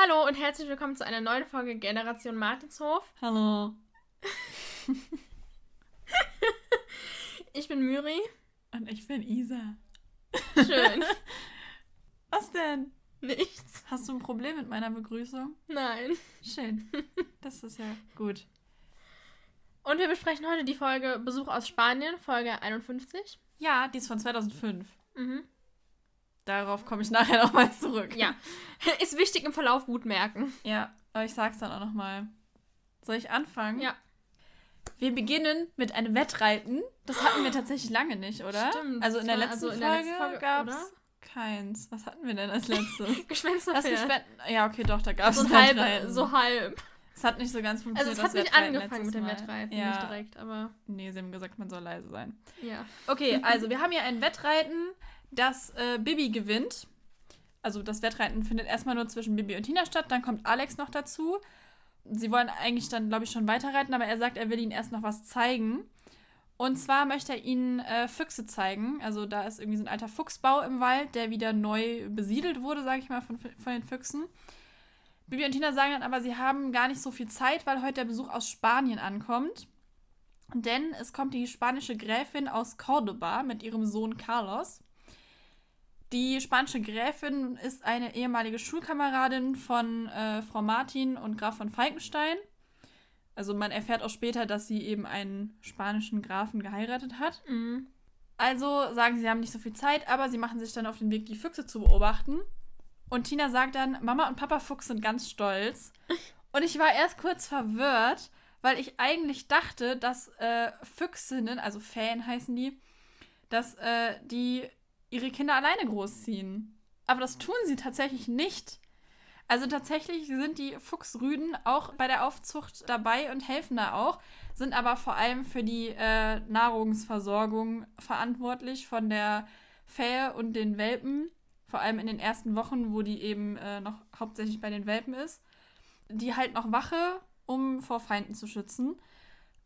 Hallo und herzlich willkommen zu einer neuen Folge Generation Martinshof. Hallo. Ich bin Myri. Und ich bin Isa. Schön. Was denn? Nichts. Hast du ein Problem mit meiner Begrüßung? Nein. Schön. Das ist ja gut. Und wir besprechen heute die Folge Besuch aus Spanien, Folge 51. Ja, die ist von 2005. Mhm. Darauf komme ich nachher nochmal zurück. Ja. Ist wichtig im Verlauf gut merken. Ja, aber ich sag's dann auch nochmal. Soll ich anfangen? Ja. Wir beginnen mit einem Wettreiten. Das hatten wir tatsächlich lange nicht, oder? Stimmt, Also in der letzten also in der Folge, letzten Folge, gab's oder? keins. Was hatten wir denn als letztes? Gespensterpferd. Gespen ja, okay, doch, da gab's So ein halb, Wettreiten. so halb. Es hat nicht so ganz Also funktioniert. es hat nicht Wettreiten angefangen mit dem. Wettreiten, Ja. nicht direkt, aber Nee, sie haben gesagt, man soll leise sein. ja. Okay, also wir haben hier ein Wettreiten, das äh, Bibi gewinnt. Also das Wettreiten findet erstmal nur zwischen Bibi und Tina statt, dann kommt Alex noch dazu. Sie wollen eigentlich dann, glaube ich, schon weiterreiten, aber er sagt, er will ihnen erst noch was zeigen. Und zwar möchte er ihnen äh, Füchse zeigen. Also da ist irgendwie so ein alter Fuchsbau im Wald, der wieder neu besiedelt wurde, sage ich mal, von, von den Füchsen. Bibi und Tina sagen dann aber, sie haben gar nicht so viel Zeit, weil heute der Besuch aus Spanien ankommt. Denn es kommt die spanische Gräfin aus Cordoba mit ihrem Sohn Carlos. Die spanische Gräfin ist eine ehemalige Schulkameradin von äh, Frau Martin und Graf von Falkenstein. Also man erfährt auch später, dass sie eben einen spanischen Grafen geheiratet hat. Mhm. Also sagen sie, sie haben nicht so viel Zeit, aber sie machen sich dann auf den Weg, die Füchse zu beobachten. Und Tina sagt dann, Mama und Papa Fuchs sind ganz stolz. Und ich war erst kurz verwirrt, weil ich eigentlich dachte, dass äh, Füchsinnen, also Fan heißen die, dass äh, die ihre Kinder alleine großziehen. Aber das tun sie tatsächlich nicht. Also tatsächlich sind die Fuchsrüden auch bei der Aufzucht dabei und helfen da auch, sind aber vor allem für die äh, Nahrungsversorgung verantwortlich von der Fähe und den Welpen, vor allem in den ersten Wochen, wo die eben äh, noch hauptsächlich bei den Welpen ist. Die halt noch Wache, um vor Feinden zu schützen.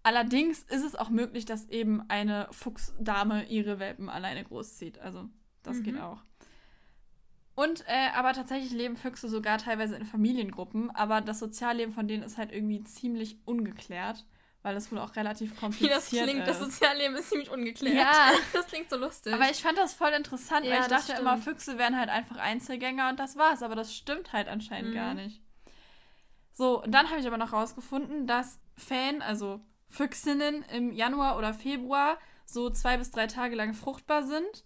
Allerdings ist es auch möglich, dass eben eine Fuchsdame ihre Welpen alleine großzieht. Also das Mhm. geht auch. Und äh, aber tatsächlich leben Füchse sogar teilweise in Familiengruppen, aber das Sozialleben von denen ist halt irgendwie ziemlich ungeklärt, weil das wohl auch relativ Wie kompliziert das klingt, ist. das Sozialleben ist ziemlich ungeklärt. Ja. Das klingt so lustig. aber ich fand das voll interessant, Ja, weil ich dachte immer. Füchse wären halt einfach Einzelgänger und das war's, aber das stimmt halt anscheinend Mhm. gar nicht. So, und dann habe ich aber noch rausgefunden, dass Fan, also Füchsinnen im Januar oder Februar so zwei bis drei Tage lang fruchtbar sind.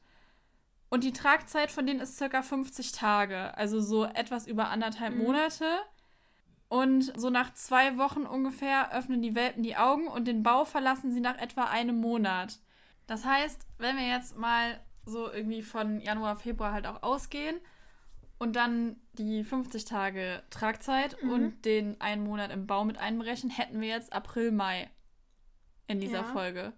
Und die Tragzeit von denen ist circa 50 Tage, also so etwas über anderthalb Mhm. Monate. Und so nach zwei Wochen ungefähr öffnen die Welpen die Augen und den Bau verlassen sie nach etwa einem Monat. Das heißt, wenn wir jetzt mal so irgendwie von Januar, Februar halt auch ausgehen und dann die 50 Tage Tragzeit Mhm. und den einen Monat im Bau mit einberechnen, hätten wir jetzt April, Mai in dieser Ja. Folge.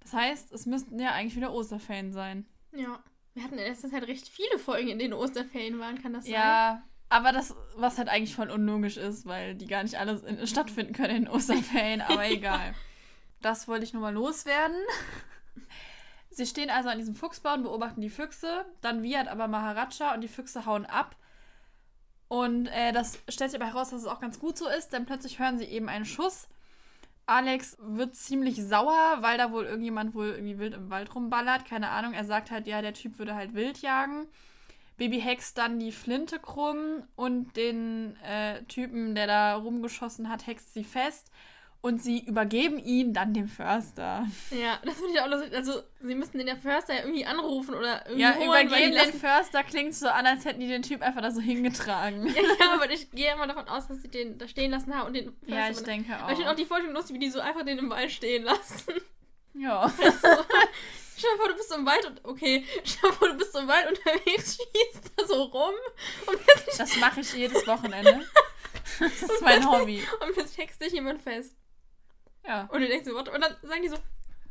Das heißt, es müssten ja eigentlich wieder Osterferien sein. Ja. Wir hatten in letzter Zeit recht viele Folgen, in denen Osterferien waren, kann das sein? Ja, aber das, was halt eigentlich voll unlogisch ist, weil die gar nicht alle in, stattfinden können in Osterferien, aber egal. Das wollte ich nur mal loswerden. Sie stehen also an diesem Fuchsbau und beobachten die Füchse. Dann wiehert aber Maharaja und die Füchse hauen ab. Und äh, das stellt sich aber heraus, dass es auch ganz gut so ist, denn plötzlich hören sie eben einen Schuss. Alex wird ziemlich sauer, weil da wohl irgendjemand wohl irgendwie wild im Wald rumballert. Keine Ahnung. Er sagt halt, ja, der Typ würde halt wild jagen. Baby hext dann die Flinte krumm und den äh, Typen, der da rumgeschossen hat, hext sie fest. Und sie übergeben ihn dann dem Förster. Ja, das finde ich auch lustig. Also, sie müssten den der Förster ja irgendwie anrufen oder irgendwie Ja, holen, weil übergeben den Förster klingt so an, als hätten die den Typ einfach da so hingetragen. Ja, ja, aber ich gehe immer davon aus, dass sie den da stehen lassen haben und den Förster... Ja, ich denke Aber ich finde auch auch. die Vorstellung lustig, wie die so einfach den im Wald stehen lassen. Ja. Stell dir vor, du bist so im Wald und... Okay, stell dir vor, du bist so im Wald unterwegs, schießt da so rum und Das mache ich jedes Wochenende. Das ist mein Hobby. und plötzlich hext dich jemand fest. Ja. Und du denkst so, what? Und dann sagen die so...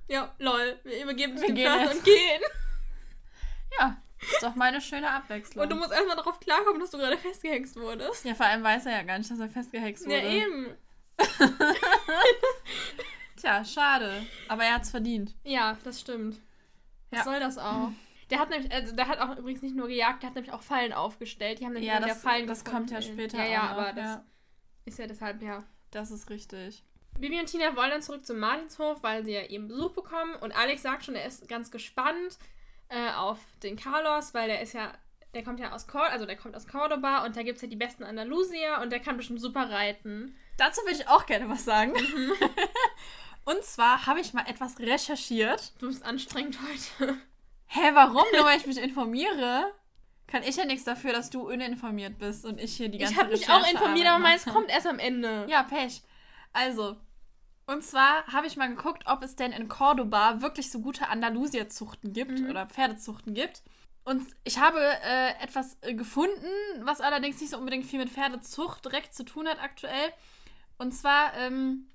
Ja, lol, wir übergeben dich Wir Förster jetzt. und gehen. Ja. Ist doch mal eine schöne Abwechslung. Und du musst erstmal darauf klarkommen, dass du gerade festgehext wurdest. ja, vor allem weiß er ja gar nicht, dass er festgehext wurde. Ja, eben. Tja, schade. Aber er hat's verdient. Ja, das stimmt. Was Ja. soll das auch? Der hat nämlich, also der hat auch übrigens nicht nur gejagt, der hat nämlich auch Fallen aufgestellt. Die haben nämlich Ja, das, Fallen das gefunden. kommt ja später. Ja, ja, auch noch, aber das ja, ist ja deshalb, ja. das ist richtig. Bibi und Tina wollen dann zurück zum Martinshof, weil sie ja eben Besuch bekommen. Und Alex sagt schon, er ist ganz gespannt äh, auf den Carlos, weil der ist ja, der kommt ja aus Cor also der kommt aus Cordoba und da gibt es ja die besten Andalusier und der kann bestimmt super reiten. Dazu würde ich auch gerne was sagen. Mhm. Und zwar habe ich mal etwas recherchiert. Du bist anstrengend heute. Hä, warum? Nur weil ich mich informiere? Kann ich ja nichts dafür, dass du uninformiert bist und ich hier die ganze Ich habe mich auch informiert, aber meins kommt erst am Ende. Ja, Pech. Also, und zwar habe ich mal geguckt, ob es denn in Cordoba wirklich so gute Andalusierzuchten gibt Mhm. oder Pferdezuchten gibt. Und ich habe äh, etwas äh, gefunden, was allerdings nicht so unbedingt viel mit Pferdezucht direkt zu tun hat aktuell. Und zwar ähm,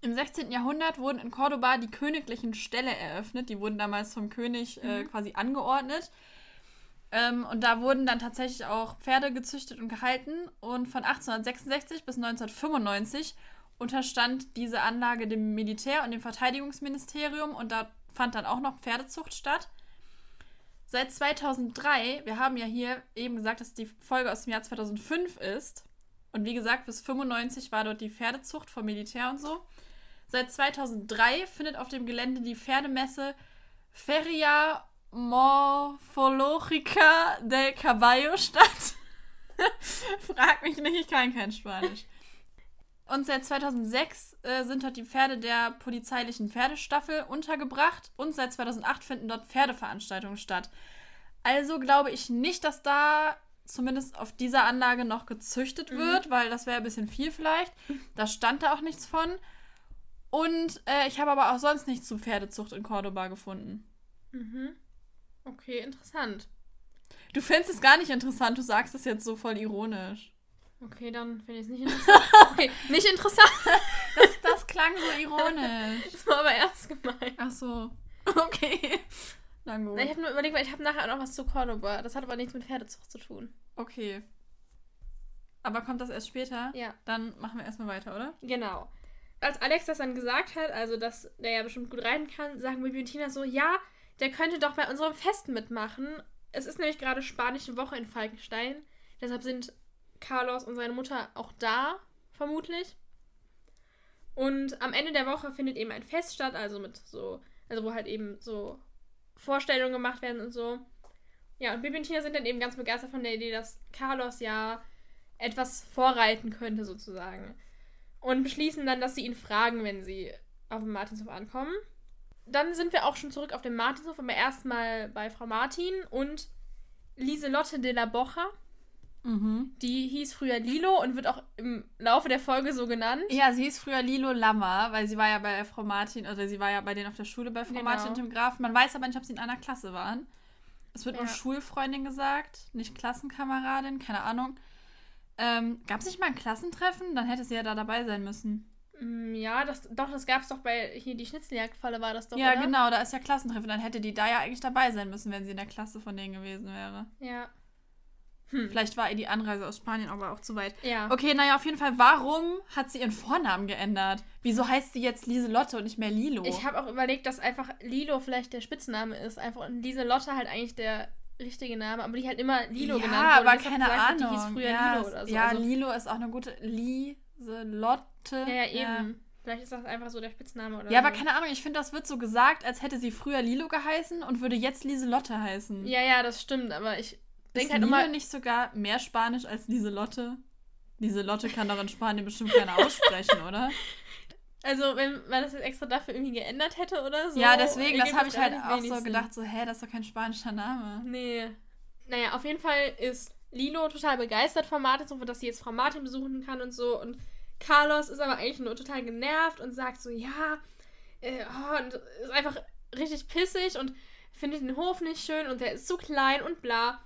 im 16. Jahrhundert wurden in Cordoba die königlichen Ställe eröffnet. Die wurden damals vom König äh, Mhm. quasi angeordnet. Ähm, und da wurden dann tatsächlich auch Pferde gezüchtet und gehalten. Und von 1866 bis 1995 unterstand diese Anlage dem Militär und dem Verteidigungsministerium. Und da fand dann auch noch Pferdezucht statt. Seit 2003, wir haben ja hier eben gesagt, dass die Folge aus dem Jahr 2005 ist. Und wie gesagt, bis 95 war dort die Pferdezucht vom Militär und so. Seit 2003 findet auf dem Gelände die Pferdemesse Feria Morphologica del Caballo statt. Frag mich nicht, ich kann kein Spanisch. Und seit 2006 äh, sind dort die Pferde der polizeilichen Pferdestaffel untergebracht und seit 2008 finden dort Pferdeveranstaltungen statt. Also glaube ich nicht, dass da zumindest auf dieser Anlage noch gezüchtet Mhm. wird, weil das wäre ein bisschen viel vielleicht. Da stand da auch nichts von. Und äh, ich habe aber auch sonst nichts zu Pferdezucht in Cordoba gefunden. Mhm. Okay, interessant. Du findest es gar nicht interessant, du sagst es jetzt so voll ironisch. Okay, dann finde ich es nicht interessant. Okay, nicht interessant. Das, das klang so ironisch. Das war aber ernst gemeint. Ach so. Okay. Na gut. Ich habe nur überlegt, weil ich habe nachher noch was zu Cordoba. Das hat aber nichts mit Pferdezucht zu tun. Okay. Aber kommt das erst später? Ja. Dann machen wir erstmal weiter, oder? Genau. Als Alex das dann gesagt hat, also dass der ja bestimmt gut reiten kann, sagen Bibi und Tina so, ja, der könnte doch bei unserem Fest mitmachen. Es ist nämlich gerade spanische Woche in Falkenstein. Deshalb sind Carlos und seine Mutter auch da, vermutlich. Und am Ende der Woche findet eben ein Fest statt, also mit so, also wo halt eben so Vorstellungen gemacht werden und so. Ja, und Bibi und Tina sind dann eben ganz begeistert von der Idee, dass Carlos ja etwas vorreiten könnte, sozusagen. Und beschließen dann, dass sie ihn fragen, wenn sie auf dem Martinshof ankommen. Dann sind wir auch schon zurück auf dem Martinshof, aber erstmal bei Frau Martin und Lieselotte de la Bocha. Mhm. Die hieß früher Lilo und wird auch im Laufe der Folge so genannt. Ja, sie hieß früher Lilo Lammer, weil sie war ja bei Frau Martin, oder sie war ja bei denen auf der Schule bei Frau Genau. Martin und dem Graf. Man weiß aber nicht, ob sie in einer Klasse waren. Es wird nur Ja. Schulfreundin gesagt, nicht Klassenkameradin, keine Ahnung. Ähm, Gab es nicht mal ein Klassentreffen? Dann hätte sie ja da dabei sein müssen. Mm, Ja, das, doch, das gab es doch bei hier die Schnitzeljagdfalle war das doch, ja, oder? genau, da ist ja Klassentreffen. Dann hätte die da ja eigentlich dabei sein müssen, wenn sie in der Klasse von denen gewesen wäre. Ja. Hm. Vielleicht war ihr die Anreise aus Spanien aber auch zu weit. Ja. Okay, naja, auf jeden Fall, warum hat sie ihren Vornamen geändert? Wieso heißt sie jetzt Lieselotte und nicht mehr Lilo? Ich habe auch überlegt, dass einfach Lilo vielleicht der Spitzname ist. Einfach und Lieselotte halt eigentlich der richtige Name, aber die halt immer Lilo ja, genannt wurde. aber keine gesagt Ahnung. Die hieß früher ja, Lilo oder so. Ja, also, Lilo ist auch eine gute. Lieselotte. ja, ja, eben. Vielleicht ist das einfach so der Spitzname oder Ja, so. aber keine Ahnung, ich finde, das wird so gesagt, als hätte sie früher Lilo geheißen und würde jetzt Lieselotte heißen. Ja, ja, das stimmt, aber ich ist denke halt immer. nicht sogar mehr Spanisch als Lieselotte? Lieselotte kann doch in Spanien bestimmt keiner aussprechen, oder? Also, wenn man das jetzt extra dafür irgendwie geändert hätte oder so. ja, deswegen, das habe ich halt auch so gedacht, so, hä, das ist doch kein spanischer Name. Nee. Naja, auf jeden Fall ist Lilo total begeistert von Martin, so dass sie jetzt Frau Martin besuchen kann und so. Und Carlos ist aber eigentlich nur total genervt und sagt so, ja, äh, oh, und ist einfach richtig pissig und findet den Hof nicht schön und der ist zu klein und bla.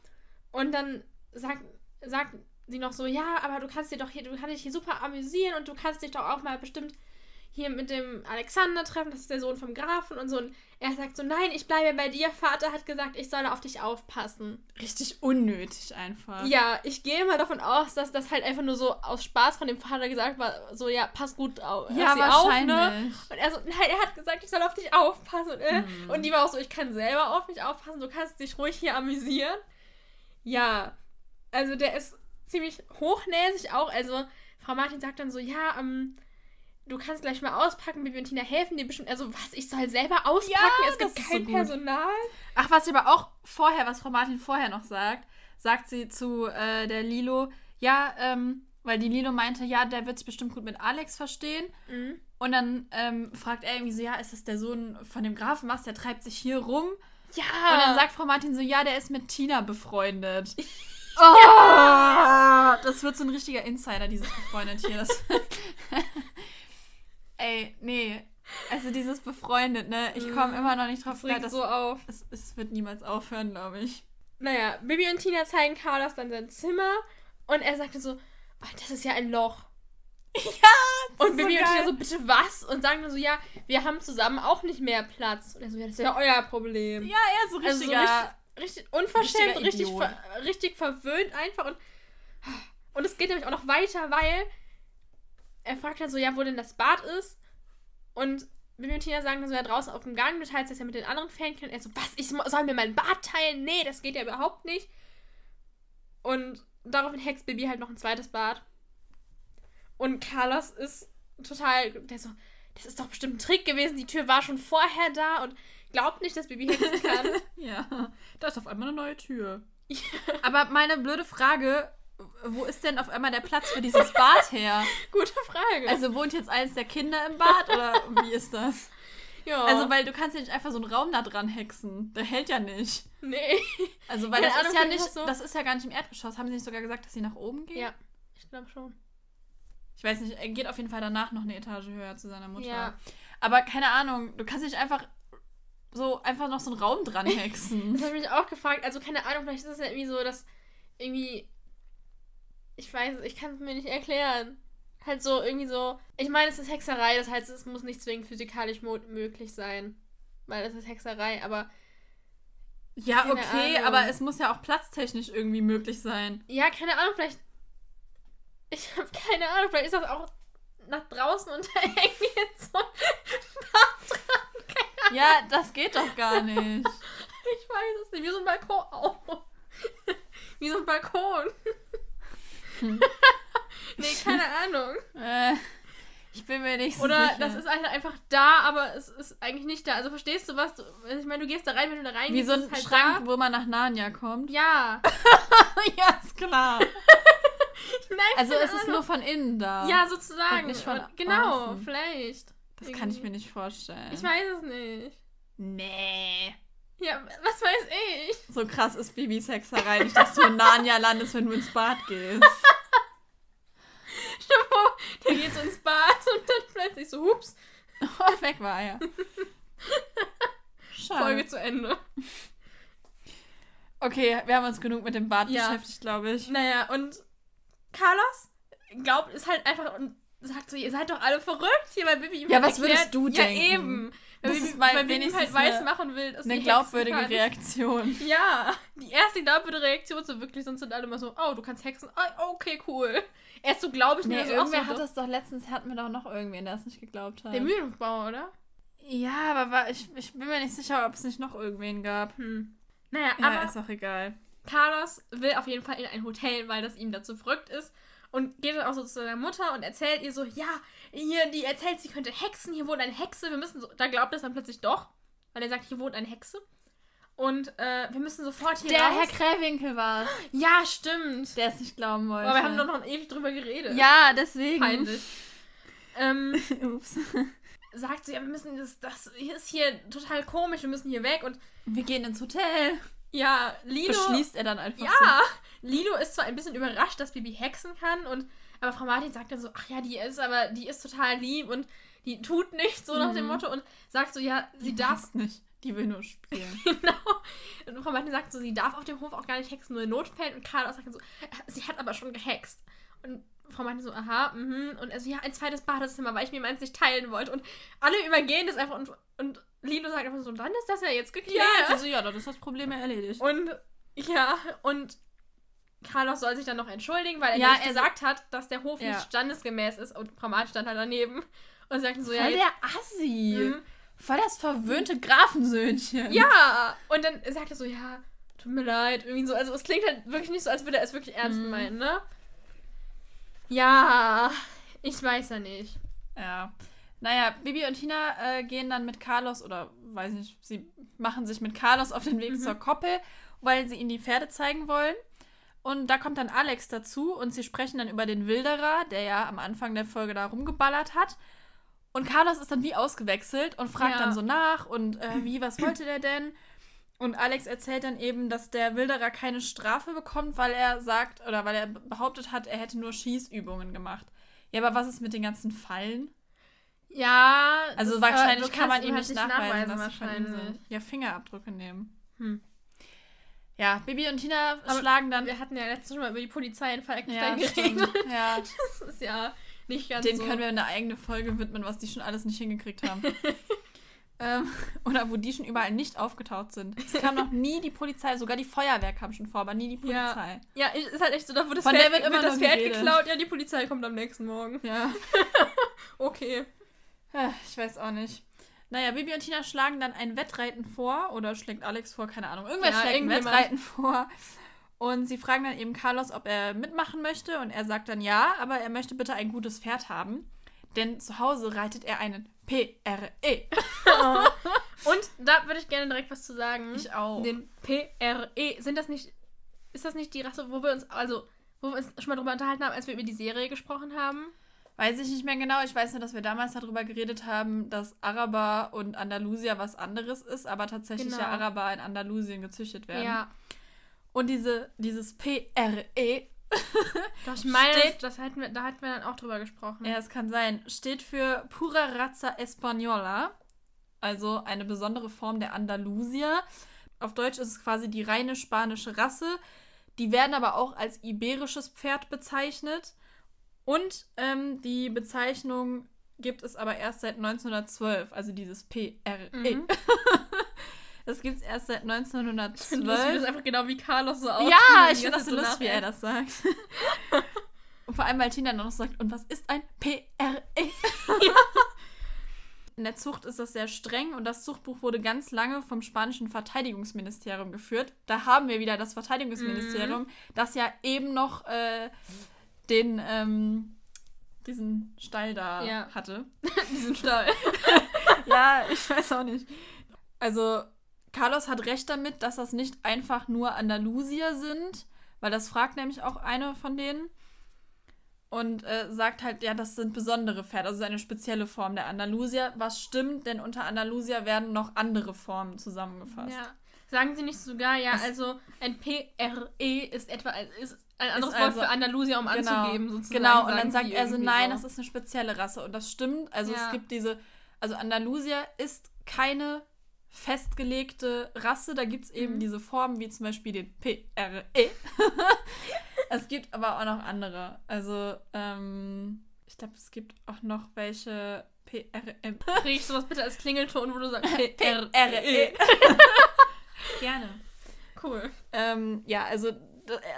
Und dann sagt, sagt sie noch so, ja, aber du kannst dir doch hier, du kannst dich hier super amüsieren und du kannst dich doch auch mal bestimmt hier mit dem Alexander treffen, das ist der Sohn vom Grafen und so. Und er sagt so, nein, ich bleibe bei dir. Vater hat gesagt, ich soll auf dich aufpassen. Richtig unnötig einfach. Ja, ich gehe mal davon aus, dass das halt einfach nur so aus Spaß von dem Vater gesagt war, so, ja, pass gut auf, Ja, sie auf, ne? Und er so, nein, er hat gesagt, ich soll auf dich aufpassen. Und, äh, Mhm. und die war auch so, ich kann selber auf mich aufpassen, du kannst dich ruhig hier amüsieren. Ja, also der ist ziemlich hochnäsig auch. Also Frau Martin sagt dann so, ja, ähm, du kannst gleich mal auspacken, Bibi und Tina helfen dir bestimmt. Also was, ich soll selber auspacken? Ja, es gibt kein so. Personal. Ach, was sie aber auch vorher, was Frau Martin vorher noch sagt, sagt sie zu äh, der Lilo, ja, ähm, weil die Lilo meinte, ja, der wird sich bestimmt gut mit Alex verstehen. Mhm. Und dann ähm, fragt er irgendwie so, ja, ist das der Sohn von dem Grafen? Was, der treibt sich hier rum? Ja. Und dann sagt Frau Martin so, ja, der ist mit Tina befreundet. Oh, das wird so ein richtiger Insider, dieses befreundet hier. Das Ey, nee. Also dieses befreundet, ne? Ich komme immer noch nicht drauf klar. Das, so auf. es, es wird niemals aufhören, glaube ich. Naja, Bibi und Tina zeigen Carlos dann sein Zimmer und er sagte so, oh, das ist ja ein Loch. Ja! Und Bibi und Tina so, bitte was? Und sagen dann so, ja, wir haben zusammen auch nicht mehr Platz. Und er so, ja, das ist ja euer Problem. Ja, er ist so also so richtiger. richtig, richtig unverschämt, richtig, ver richtig verwöhnt einfach. Und, und es geht nämlich auch noch weiter, weil er fragt dann so, ja, wo denn das Bad ist. Und Bibi und Tina sagen dann so, ja, draußen auf dem Gang, du teilst das ja mit den anderen Fähnchen. Und er so, was, ich soll mir mein Bad teilen? Nee, das geht ja überhaupt nicht. Und daraufhin hext Bibi halt noch ein zweites Bad. Und Carlos ist total, der so, das ist doch bestimmt ein Trick gewesen, die Tür war schon vorher da und glaubt nicht, dass Bibi hexen kann. Ja, da ist auf einmal eine neue Tür. Aber meine blöde Frage, wo ist denn auf einmal der Platz für dieses Bad her? Gute Frage. Also wohnt jetzt eins der Kinder im Bad oder wie ist das? ja. Also, weil du kannst ja nicht einfach so einen Raum da dran hexen. Der hält ja nicht. nee. Also, weil Keine das ist Ahnung, ja nicht, ist das so. das ist ja gar nicht im Erdgeschoss. Haben sie nicht sogar gesagt, dass sie nach oben gehen? Ja, ich glaube schon. Ich weiß nicht, er geht auf jeden Fall danach noch eine Etage höher zu seiner Mutter. Ja. Aber keine Ahnung, du kannst nicht einfach so einfach noch so einen Raum dran hexen. Das habe ich mich auch gefragt. Also, keine Ahnung, vielleicht ist es ja irgendwie so, dass irgendwie. Ich weiß es, ich kann es mir nicht erklären. Halt so, irgendwie so. Ich meine, es ist Hexerei, das heißt, es muss nicht zwingend physikalisch möglich sein. Weil es ist Hexerei, aber. ja, okay, Ahnung. aber es muss ja auch platztechnisch irgendwie möglich sein. Ja, keine Ahnung, vielleicht. Ich habe keine Ahnung, vielleicht ist das auch nach draußen und da hängt jetzt so ein Bad dran. Keine Ahnung. Ja, das geht doch gar nicht. Ich weiß es nicht. Wie so ein Balkon. Oh. Wie so ein Balkon. Hm. nee, keine Ahnung. äh, ich bin mir nicht so Oder sicher. das ist halt einfach da, aber es ist eigentlich nicht da. Also verstehst du was? Du, ich meine, du gehst da rein, wenn du da rein wie so ein halt Schrank, wo man nach Narnia kommt. Da. Ja. ja, ist klar. Nein, Also es ist nur von innen da. Ja, sozusagen. Und nicht von Und genau, außen. vielleicht. Das kann ich mir nicht vorstellen. Ich weiß es nicht. Nee. Ja, was weiß ich? So krass ist Bibis Hexerei nicht, dass du in Narnia landest, wenn du ins Bad gehst. Stell vor, der geht so ins Bad und dann plötzlich so, hups, Oh, weg war er. Schade. Folge zu Ende. Okay, wir haben uns genug mit dem Bad Ja. beschäftigt, glaube ich. Naja, und Carlos glaubt, ist halt einfach und sagt so, ihr seid doch alle verrückt hier, weil Bibi Ja, halt was würdest erklärt, du ja, denken? eben. Weil Das Bibi, ist weil Bibi halt weiß eine- machen will, dass Eine glaubwürdige kann. Reaktion. Ja, die erste glaubwürdige Reaktion so wirklich, sonst sind alle immer so, oh, du kannst hexen. Ah, okay, cool. Erst so glaube ich Nee, nicht. also irgendwer so, hat das doch letztens, hatten wir doch noch irgendwen, der es nicht geglaubt hat. Der Mühlenbauer, oder? ja, aber war, ich, ich bin mir nicht sicher, ob es nicht noch irgendwen gab. Hm. Naja, Ja, aber ist auch egal. Carlos will auf jeden Fall in ein Hotel, weil das ihm dazu verrückt ist. Und geht dann auch so zu seiner Mutter und erzählt ihr so, ja, hier, die erzählt, sie könnte hexen, hier wohnt eine Hexe, wir müssen so, da glaubt es dann plötzlich doch, weil er sagt, hier wohnt eine Hexe. Und äh, wir müssen sofort hier Der raus. Herr Kräwinkel war ja, stimmt. der es nicht glauben wollte. Aber wir haben doch noch ewig drüber geredet. Ja, deswegen. Peinlich. ähm, Ups. sagt sie, ja, wir müssen, das, das ist hier total komisch, wir müssen hier weg. Und Wir gehen ins Hotel. Ja, Lilo... Beschließt er dann einfach Ja, Lilo ist zwar ein bisschen überrascht, dass Bibi hexen kann, und aber Frau Martin sagt dann so, ach ja, die ist aber, die ist total lieb und die tut nichts, so nach dem Mhm. Motto, und sagt so, ja, so. sie Die darf, nicht. Die will nur spielen. genau. Und Frau Martin sagt so, sie darf auf dem Hof auch gar nicht hexen, nur in Notfällen, und Carlos sagt dann so, "Äh, sie hat aber schon gehext. Und Frau meinte so, aha, mhm. Und er so, ja, ein zweites Badezimmer, weil ich mir meins nicht teilen wollte. Und alle übergehen das einfach und, und Lilo sagt einfach so, dann ist das ja jetzt geklärt. Ja, also ja, dann ist das Problem ja erledigt. Und ja, und Carlos soll sich dann noch entschuldigen, weil er Ja, er- gesagt hat, dass der Hof Ja. nicht standesgemäß ist. Und Frau Martin stand halt daneben und sagte so, Voll ja, jetzt, der Assi. Mhm. Voll das verwöhnte Grafensöhnchen. ja. Und dann sagt er so, ja, tut mir leid. Irgendwie so, also es klingt halt wirklich nicht so, als würde er es wirklich ernst Mhm. meinen, ne? Ja, ich weiß ja nicht. Ja. Naja, Bibi und Tina äh, gehen dann mit Carlos, oder weiß nicht, sie machen sich mit Carlos auf den Weg Mhm. zur Koppel, weil sie ihnen die Pferde zeigen wollen. Und da kommt dann Alex dazu und sie sprechen dann über den Wilderer, der ja am Anfang der Folge da rumgeballert hat. Und Carlos ist dann wie ausgewechselt und fragt Ja. dann so nach und äh, wie, was wollte der denn? Und Alex erzählt dann eben, dass der Wilderer keine Strafe bekommt, weil er sagt oder weil er behauptet hat, er hätte nur Schießübungen gemacht. Ja, aber was ist mit den ganzen Fallen? Ja, Also das- wahrscheinlich kann man ihm halt nicht nachweisen, dass sie von ihm wahrscheinlich. sind. Ja, Fingerabdrücke nehmen. Hm. Ja, Bibi und Tina Aber schlagen dann. Wir hatten ja letztes schon mal über die Polizei in Ja, Falkenstein stimmt. geredet. ja, Das ist ja nicht ganz den so. können wir eine eigene Folge widmen, was die schon alles nicht hingekriegt haben. ähm, oder wo die schon überall nicht aufgetaucht sind. Es kam noch nie die Polizei, sogar die Feuerwehr kam schon vor, aber nie die Ja. Polizei. Ja, ich- ist halt echt so, da wird das Von Pferd, der wird immer das Pferd geklaut. Ja, die Polizei kommt am nächsten Morgen. Ja. Okay. Äh, Ich weiß auch nicht. Naja, Bibi und Tina schlagen dann ein Wettreiten vor oder schlägt Alex vor, keine Ahnung. Irgendwer Ja, schlägt ein. Wettreiten vor. Und sie fragen dann eben Carlos, ob er mitmachen möchte. Und er sagt dann ja, aber er möchte bitte ein gutes Pferd haben. Denn zu Hause reitet er einen PRE. Und da würde ich gerne direkt was zu sagen. Ich auch. Den PRE. Sind das nicht. Ist das nicht die Rasse, wo wir uns. Also. Wo wir uns schon mal drüber unterhalten haben, als wir über die Serie gesprochen haben? Weiß ich nicht mehr genau. Ich weiß nur, dass wir damals darüber geredet haben, dass Araber und Andalusier was anderes ist, aber tatsächlich Genau. ja Araber in Andalusien gezüchtet werden. Ja. Und diese, dieses PRE Doch, ich meine, Steht- das hatten wir, da hatten wir dann auch drüber gesprochen. Ja, es kann sein. Steht für Pura Raza Española, also eine besondere Form der Andalusier. Auf Deutsch ist es quasi die reine spanische Rasse. Die werden aber auch als iberisches Pferd bezeichnet. Und ähm, die Bezeichnung gibt es aber erst seit 1912, also dieses PRE. Mhm. Das gibt es erst seit Ich finde das 1912. einfach genau wie Carlos so aussieht. Ja, ich finde das so lustig, wie er das sagt. Und vor allem, weil Tina dann noch sagt, und was ist ein PRE? In der Zucht ist das sehr streng und das Zuchtbuch wurde ganz lange vom spanischen Verteidigungsministerium geführt. Da haben wir wieder das Verteidigungsministerium, das ja eben noch äh, den, ähm, diesen Stall da Ja. hatte. Diesen Stall. Ja, ich weiß auch nicht. Also, Carlos hat recht damit, dass das nicht einfach nur Andalusier sind, weil das fragt nämlich auch eine von denen. Und äh, sagt halt, ja, das sind besondere Pferde, also eine spezielle Form der Andalusier. Was stimmt, denn unter Andalusier werden noch andere Formen zusammengefasst. Ja. Sagen Sie nicht sogar, ja, also ein PRE ist etwa ist ein anderes Wort also- für Andalusier, um Genau, anzugeben, sozusagen. genau. Und dann sagt er so, nein, das ist eine spezielle Rasse. Und das stimmt. Also Ja. es gibt diese, also Andalusier ist keine festgelegte Rasse. Da gibt es eben Mhm. diese Formen, wie zum Beispiel den PRE. es gibt aber auch noch andere. Also, ähm, ich glaube, es gibt auch noch welche PRM. Kriege ich sowas bitte als Klingelton, wo du sagst PRE. PRE. Gerne. Cool. Ähm, ja, also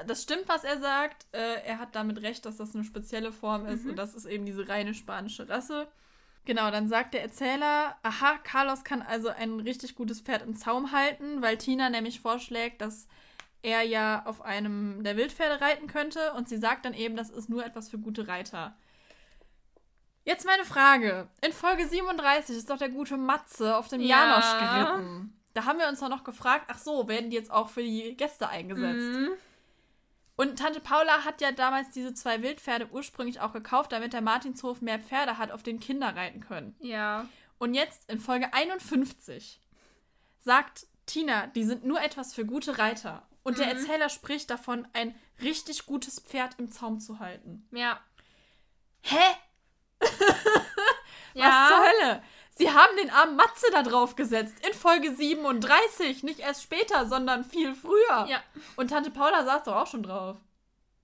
das stimmt, was er sagt. Äh, er hat damit recht, dass das eine spezielle Form ist Mhm. und das ist eben diese reine spanische Rasse. Genau, dann sagt der Erzähler, aha, Carlos kann also ein richtig gutes Pferd im Zaum halten, weil Tina nämlich vorschlägt, dass er ja auf einem der Wildpferde reiten könnte und sie sagt dann eben, das ist nur etwas für gute Reiter. Jetzt meine Frage. In Folge 37 ist doch der gute Matze auf dem Ja. Janosch geritten. Da haben wir uns doch noch gefragt, ach so, werden die jetzt auch für die Gäste eingesetzt? Mhm. Und Tante Paula hat ja damals diese zwei Wildpferde ursprünglich auch gekauft, damit der Martinshof mehr Pferde hat, auf denen Kinder reiten können. Ja. Und jetzt in Folge 51 sagt Tina, die sind nur etwas für gute Reiter. Und der Mhm. Erzähler spricht davon, ein richtig gutes Pferd im Zaum zu halten. Ja. Hä? Ja. Was zur Hölle? Sie haben den armen Matze da drauf gesetzt. In Folge 37. Nicht erst später, sondern viel früher. Ja. Und Tante Paula saß doch auch schon drauf.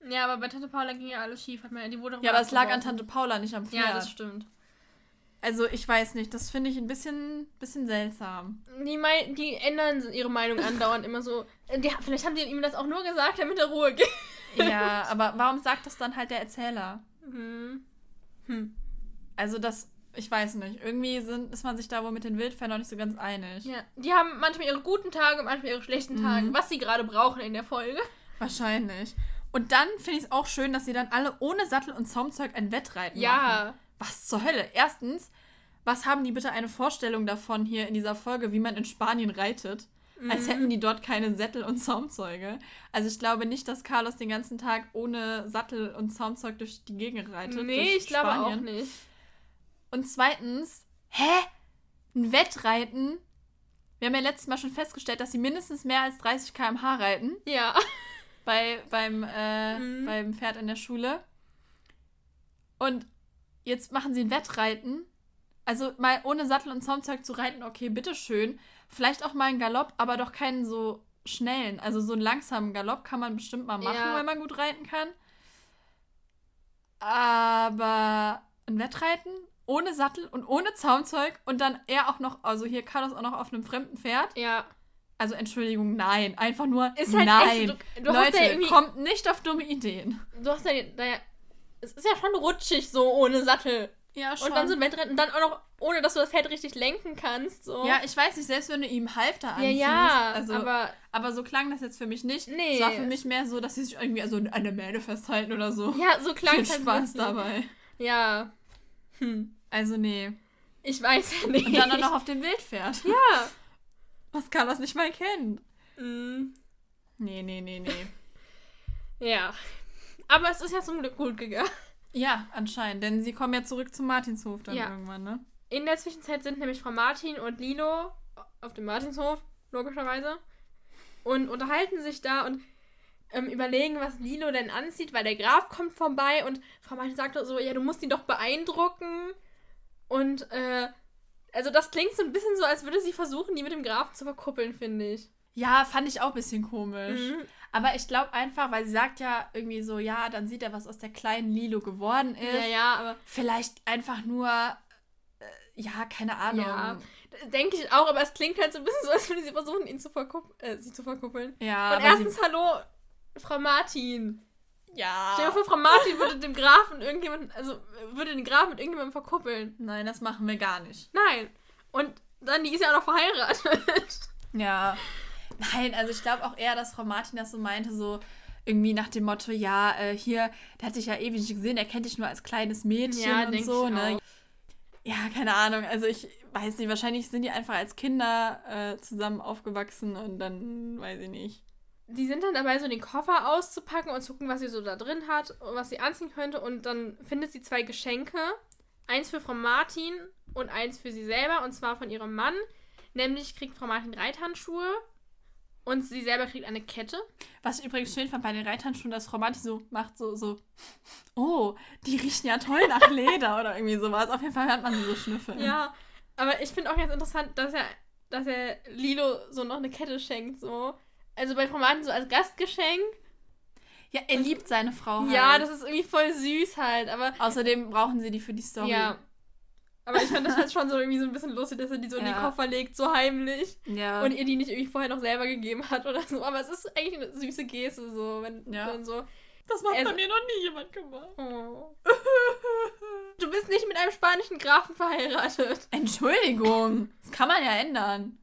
Ja, aber bei Tante Paula ging ja alles schief. Hat man, die wurde Ja, aber es lag an. Tante Paula, nicht am Pferd. Ja, das stimmt. also ich weiß nicht, das finde ich ein bisschen, bisschen seltsam. Die, mei die ändern ihre Meinung andauernd immer so. Die, vielleicht haben die ihm das auch nur gesagt, damit er Ruhe gibt. Ja, aber warum sagt das dann halt der Erzähler? Hm. Hm. Also das, ich weiß nicht. Irgendwie sind, ist man sich da wohl mit den Wildfans noch nicht so ganz einig. Ja, die haben manchmal ihre guten Tage, manchmal ihre schlechten Tage, Mhm. was sie gerade brauchen in der Folge. Wahrscheinlich. Und dann finde ich es auch schön, dass sie dann alle ohne Sattel und Zaumzeug ein Wettreiten machen. Ja. Was zur Hölle? Erstens, was haben die bitte eine Vorstellung davon hier in dieser Folge, wie man in Spanien reitet? Als Mhm. hätten die dort keine Sättel und Zaumzeuge. Also ich glaube nicht, dass Carlos den ganzen Tag ohne Sattel und Zaumzeug durch die Gegend reitet. Nee, ich glaube auch nicht. Und zweitens, hä? Ein Wettreiten? Wir haben ja letztes Mal schon festgestellt, dass sie mindestens mehr als 30 km/h reiten Ja. bei, beim, äh, Mhm. beim Pferd in der Schule. Und jetzt machen sie ein Wettreiten. Also mal ohne Sattel und Zaumzeug zu reiten, okay, bitteschön. Vielleicht auch mal einen Galopp, aber doch keinen so schnellen. Also so einen langsamen Galopp kann man bestimmt mal machen, Ja. wenn man gut reiten kann. Aber ein Wettreiten ohne Sattel und ohne Zaumzeug und dann er auch noch, also hier Carlos auch noch auf einem fremden Pferd. Ja. Also Entschuldigung, nein. Einfach nur Ist halt nein. echt, du, du hast Leute, ja irgendwie, kommt nicht auf dumme Ideen. du hast ja, da ja, es ist ja schon rutschig so ohne Sattel. Ja, Und dann so ein Wettrennen und dann auch noch, ohne dass du das Pferd richtig lenken kannst. So. Ja, ich weiß nicht, selbst wenn du ihm Halfter ja, anziehst. ja, also, aber, aber so klang das jetzt für mich nicht. Nee. Es war für mich mehr so, dass sie sich irgendwie also an der Mähne festhalten oder so. ja, so klang Viel es halt Spaß dabei. Ja. Hm. Also nee. Ich weiß ja nicht. Und dann noch auf dem Wildpferd. Ja. Was Carlos nicht mal kennt. Mm, Nee, nee, nee, nee. ja. Aber es ist ja zum Glück gut gegangen. ja, anscheinend. Denn sie kommen ja zurück zum Martinshof dann Ja. irgendwann, ne? In der Zwischenzeit sind nämlich Frau Martin und Lilo auf dem Martinshof, logischerweise, und unterhalten sich da und ähm, überlegen, was Lilo denn anzieht, weil der Graf kommt vorbei und Frau Martin sagt so, ja, du musst ihn doch beeindrucken. Und, äh, also das klingt so ein bisschen so, als würde sie versuchen, die mit dem Grafen zu verkuppeln, finde ich. Ja, fand ich auch ein bisschen komisch. Mhm. Aber ich glaube einfach, weil sie sagt ja irgendwie so, ja, dann sieht er, was aus der kleinen Lilo geworden ist. Ja, ja, aber Vielleicht einfach nur, äh, ja, keine Ahnung. Ja. denke ich auch, aber es klingt halt so ein bisschen so, als würde sie versuchen, ihn zu verkuppeln, äh, sie zu verkuppeln. Ja, und erstens, hallo, Frau Martin. Ja. Stell dir vor, Frau Martin würde dem Grafen irgendjemand, also würde den Grafen mit irgendjemandem verkuppeln. Nein, das machen wir gar nicht. Nein. Und dann, die ist ja auch noch verheiratet. Ja. Nein, also ich glaube auch eher, dass Frau Martin das so meinte, so irgendwie nach dem Motto, ja, äh, hier, der hat dich ja ewig nicht gesehen, er kennt dich nur als kleines Mädchen Ja, und so, ne? Ja, keine Ahnung. Also ich weiß nicht, wahrscheinlich sind die einfach als Kinder äh, zusammen aufgewachsen und dann weiß ich nicht. Die sind dann dabei, so den Koffer auszupacken und zu gucken, was sie so da drin hat und was sie anziehen könnte. Und dann findet sie zwei Geschenke. Eins für Frau Martin und eins für sie selber. Und zwar von ihrem Mann. Nämlich kriegt Frau Martin Reithandschuhe und sie selber kriegt eine Kette. Was ich übrigens schön fand bei den Reithandschuhen, dass Frau Martin so macht, so, so, oh, die riechen ja toll nach Leder oder irgendwie sowas. Auf jeden Fall hört man sie so schnüffeln. Ja, aber ich finde auch ganz interessant, dass er, dass er Lilo so noch eine Kette schenkt. So. Also bei Frau Martin so als Gastgeschenk. Ja, er liebt seine Frau halt. Ja, das ist irgendwie voll süß halt. Aber Außerdem brauchen sie die für die Story. Ja. Aber ich fand das halt schon so irgendwie so ein bisschen lustig, dass er die so in den Ja. Koffer legt, so heimlich. Ja. Und ihr die nicht irgendwie vorher noch selber gegeben hat oder so. Aber es ist eigentlich eine süße Geste, so, wenn Ja. dann so. das hat bei mir noch nie jemand gemacht. Oh. Du bist nicht mit einem spanischen Grafen verheiratet. Entschuldigung. Das kann man ja ändern.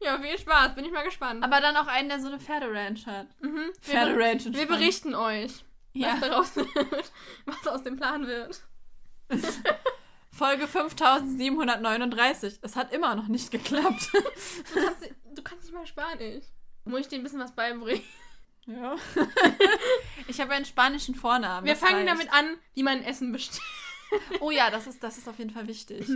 Ja, viel Spaß, bin ich mal gespannt. Aber dann auch einen, der so eine Pferderanch hat. mhm. wir, Pferderanch. wir Spanien. berichten euch, Ja. was daraus wird, was aus dem Plan wird. Folge 5739. Es hat immer noch nicht geklappt. Du kannst, du kannst nicht mal Spanisch. Muss ich dir ein bisschen was beibringen? ja. ich habe einen spanischen Vornamen. Wir fangen reicht. damit an, wie man Essen bestellt. Oh ja, das ist, das ist auf jeden Fall wichtig.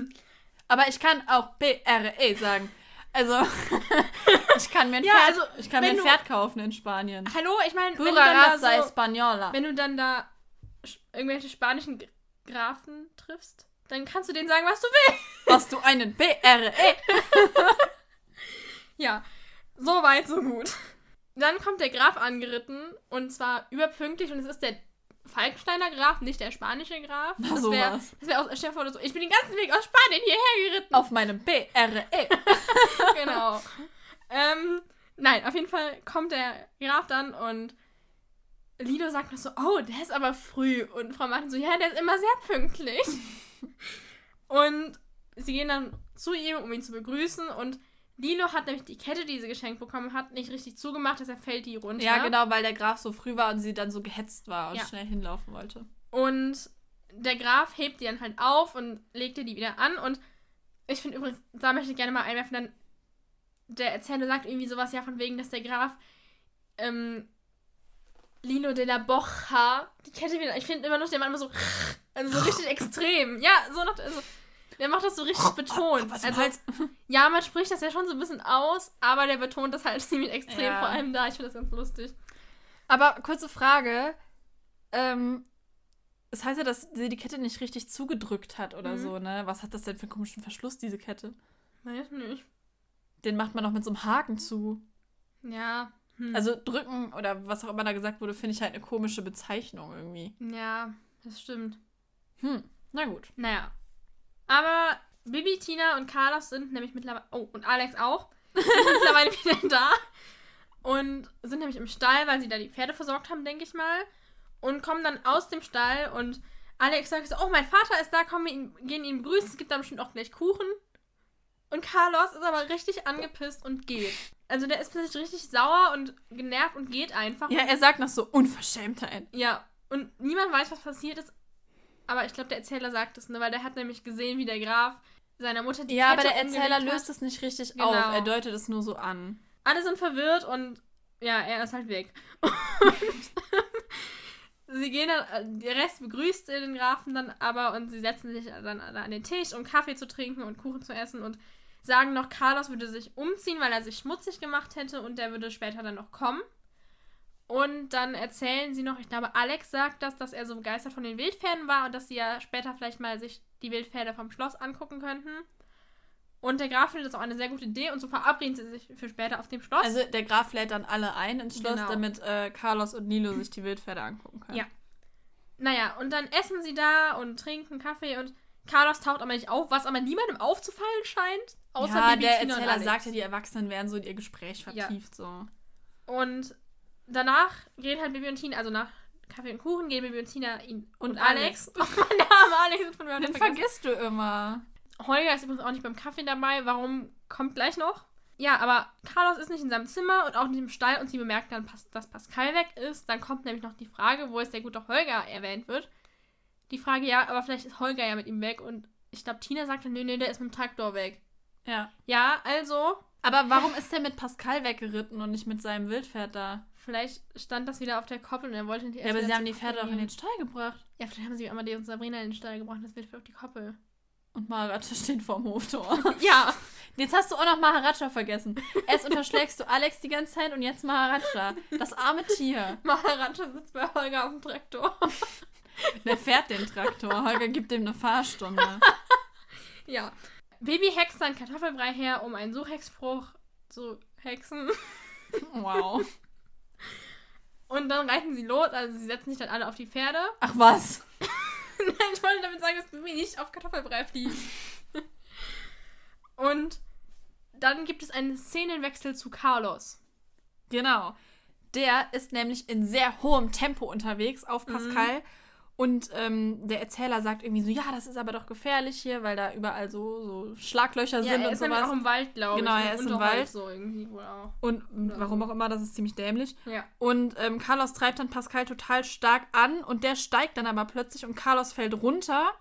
Aber ich kann auch B-R-E sagen. Also, ich kann mir ein, Ja, Pferd, also, ich kann mir ein Pferd kaufen in Spanien. Hallo, ich meine, wenn, du dann da so, wenn du dann da irgendwelche spanischen Grafen triffst, dann kannst du denen sagen, was du willst. Hast du einen B-R-E? Ja, so weit, so gut. dann kommt der Graf angeritten und zwar überpünktlich und es ist der Falkensteiner Graf, nicht der spanische Graf. Na, das wäre wär aus, dir vor, so, ich bin den ganzen Weg aus Spanien hierher geritten. Auf meinem BRE. genau. ähm, nein, auf jeden Fall kommt der Graf dann und Lido sagt noch so, oh, der ist aber früh. Und Frau Martin so, ja, der ist immer sehr pünktlich. und sie gehen dann zu ihm, um ihn zu begrüßen und Lilo hat nämlich die Kette, die sie geschenkt bekommen hat, nicht richtig zugemacht, deshalb fällt die runter. Ja, genau, weil der Graf so früh war und sie dann so gehetzt war und Ja. schnell hinlaufen wollte. Und der Graf hebt die dann halt auf und legt ihr die wieder an. Und ich finde übrigens, da möchte ich gerne mal einwerfen, dann der Erzähler sagt irgendwie sowas ja von wegen, dass der Graf ähm, Lino de la Bocha die Kette wieder. Ich finde immer noch, der macht immer so, also so richtig extrem. Ja, so noch, also der macht das so richtig betont. Was Also, Hals? ja, man spricht das ja schon so ein bisschen aus, aber der betont das halt ziemlich extrem, Ja. vor allem da. Ich finde das ganz lustig. Aber kurze Frage. Ähm, es heißt ja, dass sie die Kette nicht richtig zugedrückt hat oder Mhm. so, ne? Was hat das denn für einen komischen Verschluss, diese Kette? Weiß nicht. Den macht man doch mit so einem Haken zu. Ja. Hm. Also drücken oder was auch immer da gesagt wurde, finde ich halt eine komische Bezeichnung irgendwie. Ja, das stimmt. Hm, na gut. Naja. Aber Bibi, Tina und Carlos sind nämlich mittlerweile. Oh, und Alex auch. Sind mittlerweile wieder da. Und sind nämlich im Stall, weil sie da die Pferde versorgt haben, denke ich mal. Und kommen dann aus dem Stall und Alex sagt so: Oh, mein Vater ist da, kommen wir ihn, gehen ihn begrüßen. Es gibt da bestimmt auch gleich Kuchen. Und Carlos ist aber richtig angepisst und geht. Also der ist plötzlich richtig sauer und genervt und geht einfach. Ja, er sagt noch so Unverschämtheit. Ja, und niemand weiß, was passiert ist. Aber ich glaube, der Erzähler sagt es, ne? Weil der hat nämlich gesehen, wie der Graf seiner Mutter die Ja, aber Kette der Erzähler löst es nicht richtig Genau. auf. Er deutet es nur so an. Alle sind verwirrt und ja, er ist halt weg. Und sie gehen dann, der Rest begrüßt den Grafen dann aber und sie setzen sich dann an den Tisch, um Kaffee zu trinken und Kuchen zu essen und sagen noch, Carlos würde sich umziehen, weil er sich schmutzig gemacht hätte und der würde später dann noch kommen. Und dann erzählen sie noch, ich glaube, Alex sagt das, dass er so begeistert von den Wildpferden war und dass sie ja später vielleicht mal sich die Wildpferde vom Schloss angucken könnten. Und der Graf findet das auch eine sehr gute Idee und so verabreden sie sich für später auf dem Schloss. Also der Graf lädt dann alle ein ins Schloss, Genau. damit äh, Carlos und Nilo sich die Wildpferde angucken können. Ja. Naja, und dann essen sie da und trinken Kaffee und Carlos taucht aber nicht auf, was aber niemandem aufzufallen scheint. Außer ja, Bibi, der Tina Erzähler Alex. sagt ja, die Erwachsenen wären so in ihr Gespräch Ja. vertieft. So. Und danach gehen halt Bibi und Tina, also nach Kaffee und Kuchen, gehen Bibi und Tina ihn und, Und Alex. Oh, der arme Alex ist von mir Den vergisst du immer. Holger ist übrigens auch nicht beim Kaffee dabei. Warum? Kommt gleich noch. Ja, aber Carlos ist nicht in seinem Zimmer und auch nicht im Stall und sie bemerkt dann, dass Pascal weg ist. Dann kommt nämlich noch die Frage, wo ist der gute Holger erwähnt wird. Die Frage, ja, aber vielleicht ist Holger ja mit ihm weg und ich glaube, Tina sagt dann, nö, nö, der ist mit dem Traktor weg. Ja. Ja, also, Aber warum ist der mit Pascal weggeritten und nicht mit seinem Wildpferd da? Vielleicht stand das wieder auf der Koppel und er wollte nicht Ja, aber sie haben die Pferde doch in den. Stall gebracht. Ja, vielleicht haben sie Amadeus und Sabrina in den Stall gebracht, das wird auf die Koppel. Und Maharaja steht vorm Hoftor. Ja, Jetzt hast du auch noch Maharaja vergessen. Erst unterschlägst du Alex die ganze Zeit und jetzt Maharaja. Das arme Tier. Maharaja sitzt bei Holger auf dem Traktor. Der fährt den Traktor. Holger gibt ihm eine Fahrstunde. Ja. Baby hext dann Kartoffelbrei her, um einen Suchhexspruch zu hexen. Wow. Und dann reiten sie los, also sie setzen sich dann alle auf die Pferde. Ach was? Nein, ich wollte damit sagen, dass Baby nicht auf Kartoffelbrei fließt. Und dann gibt es einen Szenenwechsel zu Carlos. Genau. Der ist nämlich in sehr hohem Tempo unterwegs auf Pascal. Und ähm, der Erzähler sagt irgendwie so, ja, das ist aber doch gefährlich hier, weil da überall so, so Schlaglöcher Ja, sind er und ist sowas. auch im Wald, glaube Genau, ich. ne? er ist im Wald. So irgendwie wohl auch. Und warum auch immer, das ist ziemlich dämlich. Ja. Und ähm, Carlos treibt dann Pascal total stark an und der steigt dann aber plötzlich und Carlos fällt runter.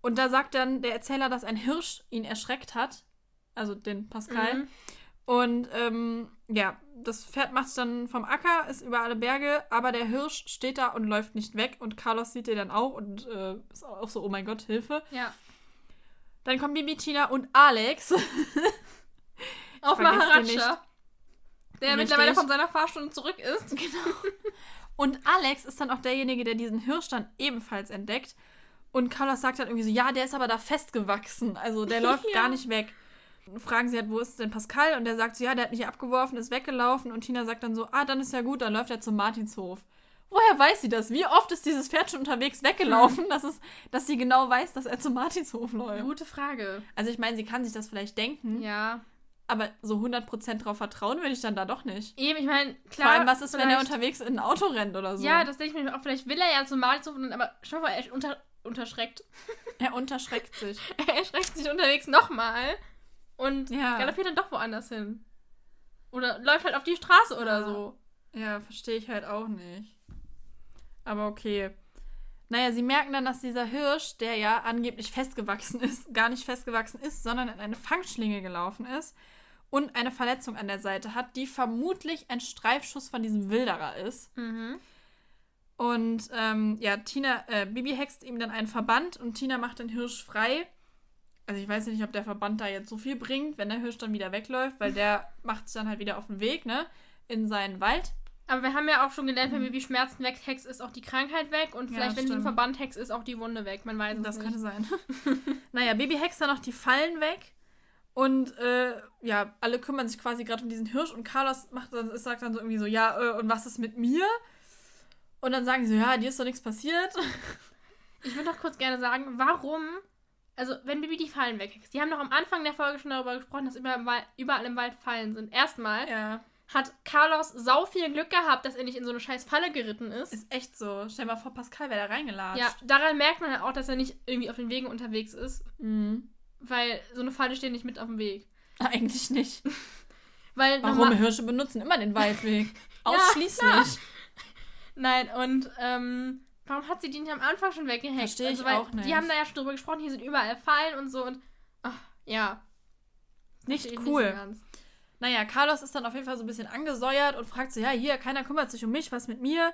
Und da sagt dann der Erzähler, dass ein Hirsch ihn erschreckt hat. Also den Pascal. Mhm. Und ähm, ja, das Pferd macht es dann vom Acker, ist über alle Berge, aber der Hirsch steht da und läuft nicht weg. Und Carlos sieht den dann auch und äh, ist auch so, oh mein Gott, Hilfe. Ja. Dann kommen Bibi, Tina und Alex. Auf Maharaja. Der Richtig. mittlerweile von seiner Fahrstunde zurück ist. Und Alex ist dann auch derjenige, der diesen Hirsch dann ebenfalls entdeckt. Und Carlos sagt dann irgendwie so, ja, der ist aber da festgewachsen. Also der läuft Ja. gar nicht weg. Fragen sie halt, wo ist denn Pascal? Und der sagt so, ja, der hat mich abgeworfen, ist weggelaufen. Und Tina sagt dann so, ah, dann ist ja gut, dann läuft er zum Martinshof. Woher weiß sie das? Wie oft ist dieses Pferd schon unterwegs weggelaufen, dass, es, dass sie genau weiß, dass er zum Martinshof läuft? Gute Frage. Also ich meine, sie kann sich das vielleicht denken, Ja. aber so 100% drauf vertrauen würde ich dann da doch nicht. Eben, ich meine, klar. Vor allem, was ist, wenn er unterwegs in ein Auto rennt oder so? Ja, das denke ich mir auch. Vielleicht will er ja zum Martinshof, und aber schau mal, er unter, unterschreckt. er unterschreckt sich. er erschreckt sich unterwegs nochmal und Ja. galoppiert dann doch woanders hin. Oder läuft halt auf die Straße oder Ja. so. Ja, verstehe ich halt auch nicht. Aber okay. Naja, sie merken dann, dass dieser Hirsch, der ja angeblich festgewachsen ist, gar nicht festgewachsen ist, sondern in eine Fangschlinge gelaufen ist und eine Verletzung an der Seite hat, die vermutlich ein Streifschuss von diesem Wilderer ist. Mhm. Und ähm, ja, Tina, äh, Bibi hext ihm dann einen Verband und Tina macht den Hirsch frei. Also ich weiß nicht, ob der Verband da jetzt so viel bringt, wenn der Hirsch dann wieder wegläuft, weil der macht sich dann halt wieder auf den Weg, ne? In seinen Wald. Aber wir haben ja auch schon gelernt, wenn Baby Schmerzen weg Hex ist auch die Krankheit weg und Ja, vielleicht, wenn sie einen stimmt. Verband Hex ist, auch die Wunde weg. Man weiß es Das nicht. könnte sein. naja, Baby hext dann noch die Fallen weg. Und äh, ja, alle kümmern sich quasi gerade um diesen Hirsch und Carlos macht dann, sagt dann so irgendwie so, ja, äh, und was ist mit mir? Und dann sagen sie so, ja, dir ist doch nichts passiert. Ich würde noch kurz gerne sagen, warum, also wenn Bibi die Fallen weghext, die haben doch am Anfang der Folge schon darüber gesprochen, dass überall im Wald, überall im Wald Fallen sind. Erstmal Ja. hat Carlos sau viel Glück gehabt, dass er nicht in so eine scheiß Falle geritten ist. Ist echt so. Stell mal vor, Pascal wäre da reingelatscht. Ja, daran merkt man halt auch, dass er nicht irgendwie auf den Wegen unterwegs ist, Mhm. weil so eine Falle steht nicht mit auf dem Weg. Eigentlich nicht. Weil Warum? Hirsche benutzen immer den Waldweg. Ausschließlich. Nein, und ähm, warum hat sie die nicht am Anfang schon weggehext? Versteh ich also, weil auch nicht. Die haben da ja schon drüber gesprochen, hier sind überall Fallen und so und ach, ja. Nicht cool. so ganz. Naja, Carlos ist dann auf jeden Fall so ein bisschen angesäuert und fragt so, ja, hier, keiner kümmert sich um mich, was mit mir?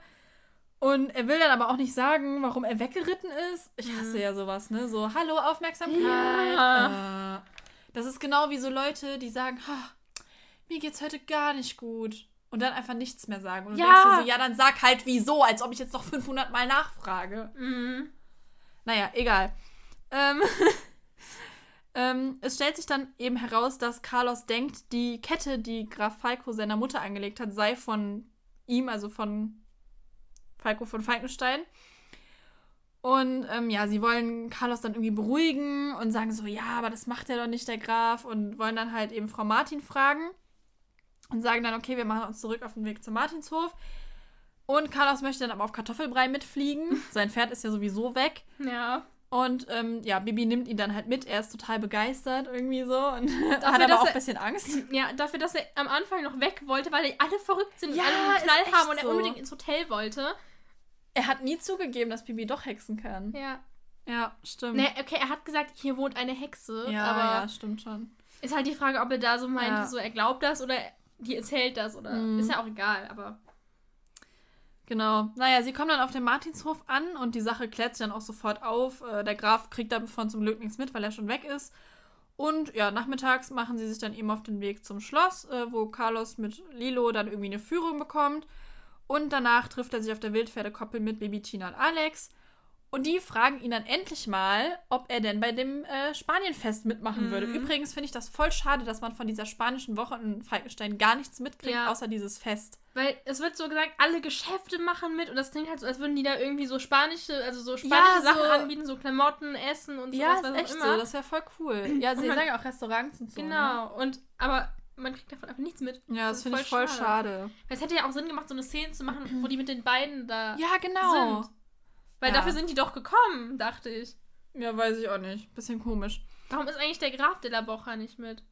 Und er will dann aber auch nicht sagen, warum er weggeritten ist. Ich hasse Mhm. ja sowas, ne? So, hallo, Aufmerksamkeit. Ja. Äh, das ist genau wie so Leute, die sagen, mir geht's heute gar nicht gut. Und dann einfach nichts mehr sagen. Und du Ja. denkst dir so, ja, dann sag halt wieso, als ob ich jetzt noch 500 Mal nachfrage. Mhm. Naja, egal. Ähm, ähm, es stellt sich dann eben heraus, dass Carlos denkt, die Kette, die Graf Falco seiner Mutter angelegt hat, sei von ihm, also von Falco von Falkenstein. Und ähm, ja, sie wollen Carlos dann irgendwie beruhigen und sagen so, ja, aber das macht er doch nicht, der Graf. Und wollen dann halt eben Frau Martin fragen und sagen dann, okay, wir machen uns zurück auf den Weg zum Martinshof. Und Carlos möchte dann aber auf Kartoffelbrei mitfliegen. Sein Pferd ist ja sowieso weg. Ja. Und ähm, ja, Bibi nimmt ihn dann halt mit. Er ist total begeistert irgendwie so und hat dass aber auch ein bisschen Angst. Ja, dafür, dass er am Anfang noch weg wollte, weil die alle verrückt sind Ja, und alle einen Knall haben und er so. unbedingt ins Hotel wollte. Er hat nie zugegeben, dass Bibi doch hexen kann. Ja. Ja, stimmt. Ne, okay, er hat gesagt, hier wohnt eine Hexe, ja, aber ja, stimmt schon. ist halt die Frage, ob er da so meint, Ja. so er glaubt das oder die erzählt das oder Mhm. ist ja auch egal, aber Genau. Naja, sie kommen dann auf den Martinshof an und die Sache klärt sich dann auch sofort auf. Äh, Der Graf kriegt davon zum Glück nichts mit, weil er schon weg ist. Und ja, nachmittags machen sie sich dann eben auf den Weg zum Schloss, äh, wo Carlos mit Lilo dann irgendwie eine Führung bekommt. Und danach trifft er sich auf der Wildpferdekoppel mit Baby Tina und Alex. Und die fragen ihn dann endlich mal, ob er denn bei dem äh, Spanienfest mitmachen Mhm. würde. Übrigens finde ich das voll schade, dass man von dieser spanischen Woche in Falkenstein gar nichts mitkriegt, Ja. außer dieses Fest. weil es wird so gesagt, alle Geschäfte machen mit und das klingt halt so, als würden die da irgendwie so spanische, also so spanische Ja, Sachen so- anbieten, so Klamotten, Essen und Ja, sowas, ist was echt auch so. immer. Das wäre voll cool. Ja, sie man- sagen auch Restaurants und so. Ne? genau, und aber man kriegt davon einfach nichts mit. Ja, das, ist finde ich voll schade. Weil Es hätte ja auch Sinn gemacht, so eine Szene zu machen, wo die mit den beiden da Ja, genau. sind. Weil Ja. dafür sind die doch gekommen, dachte ich. Ja, weiß ich auch nicht. Bisschen komisch. Warum ist eigentlich der Graf de la Bocha nicht mit?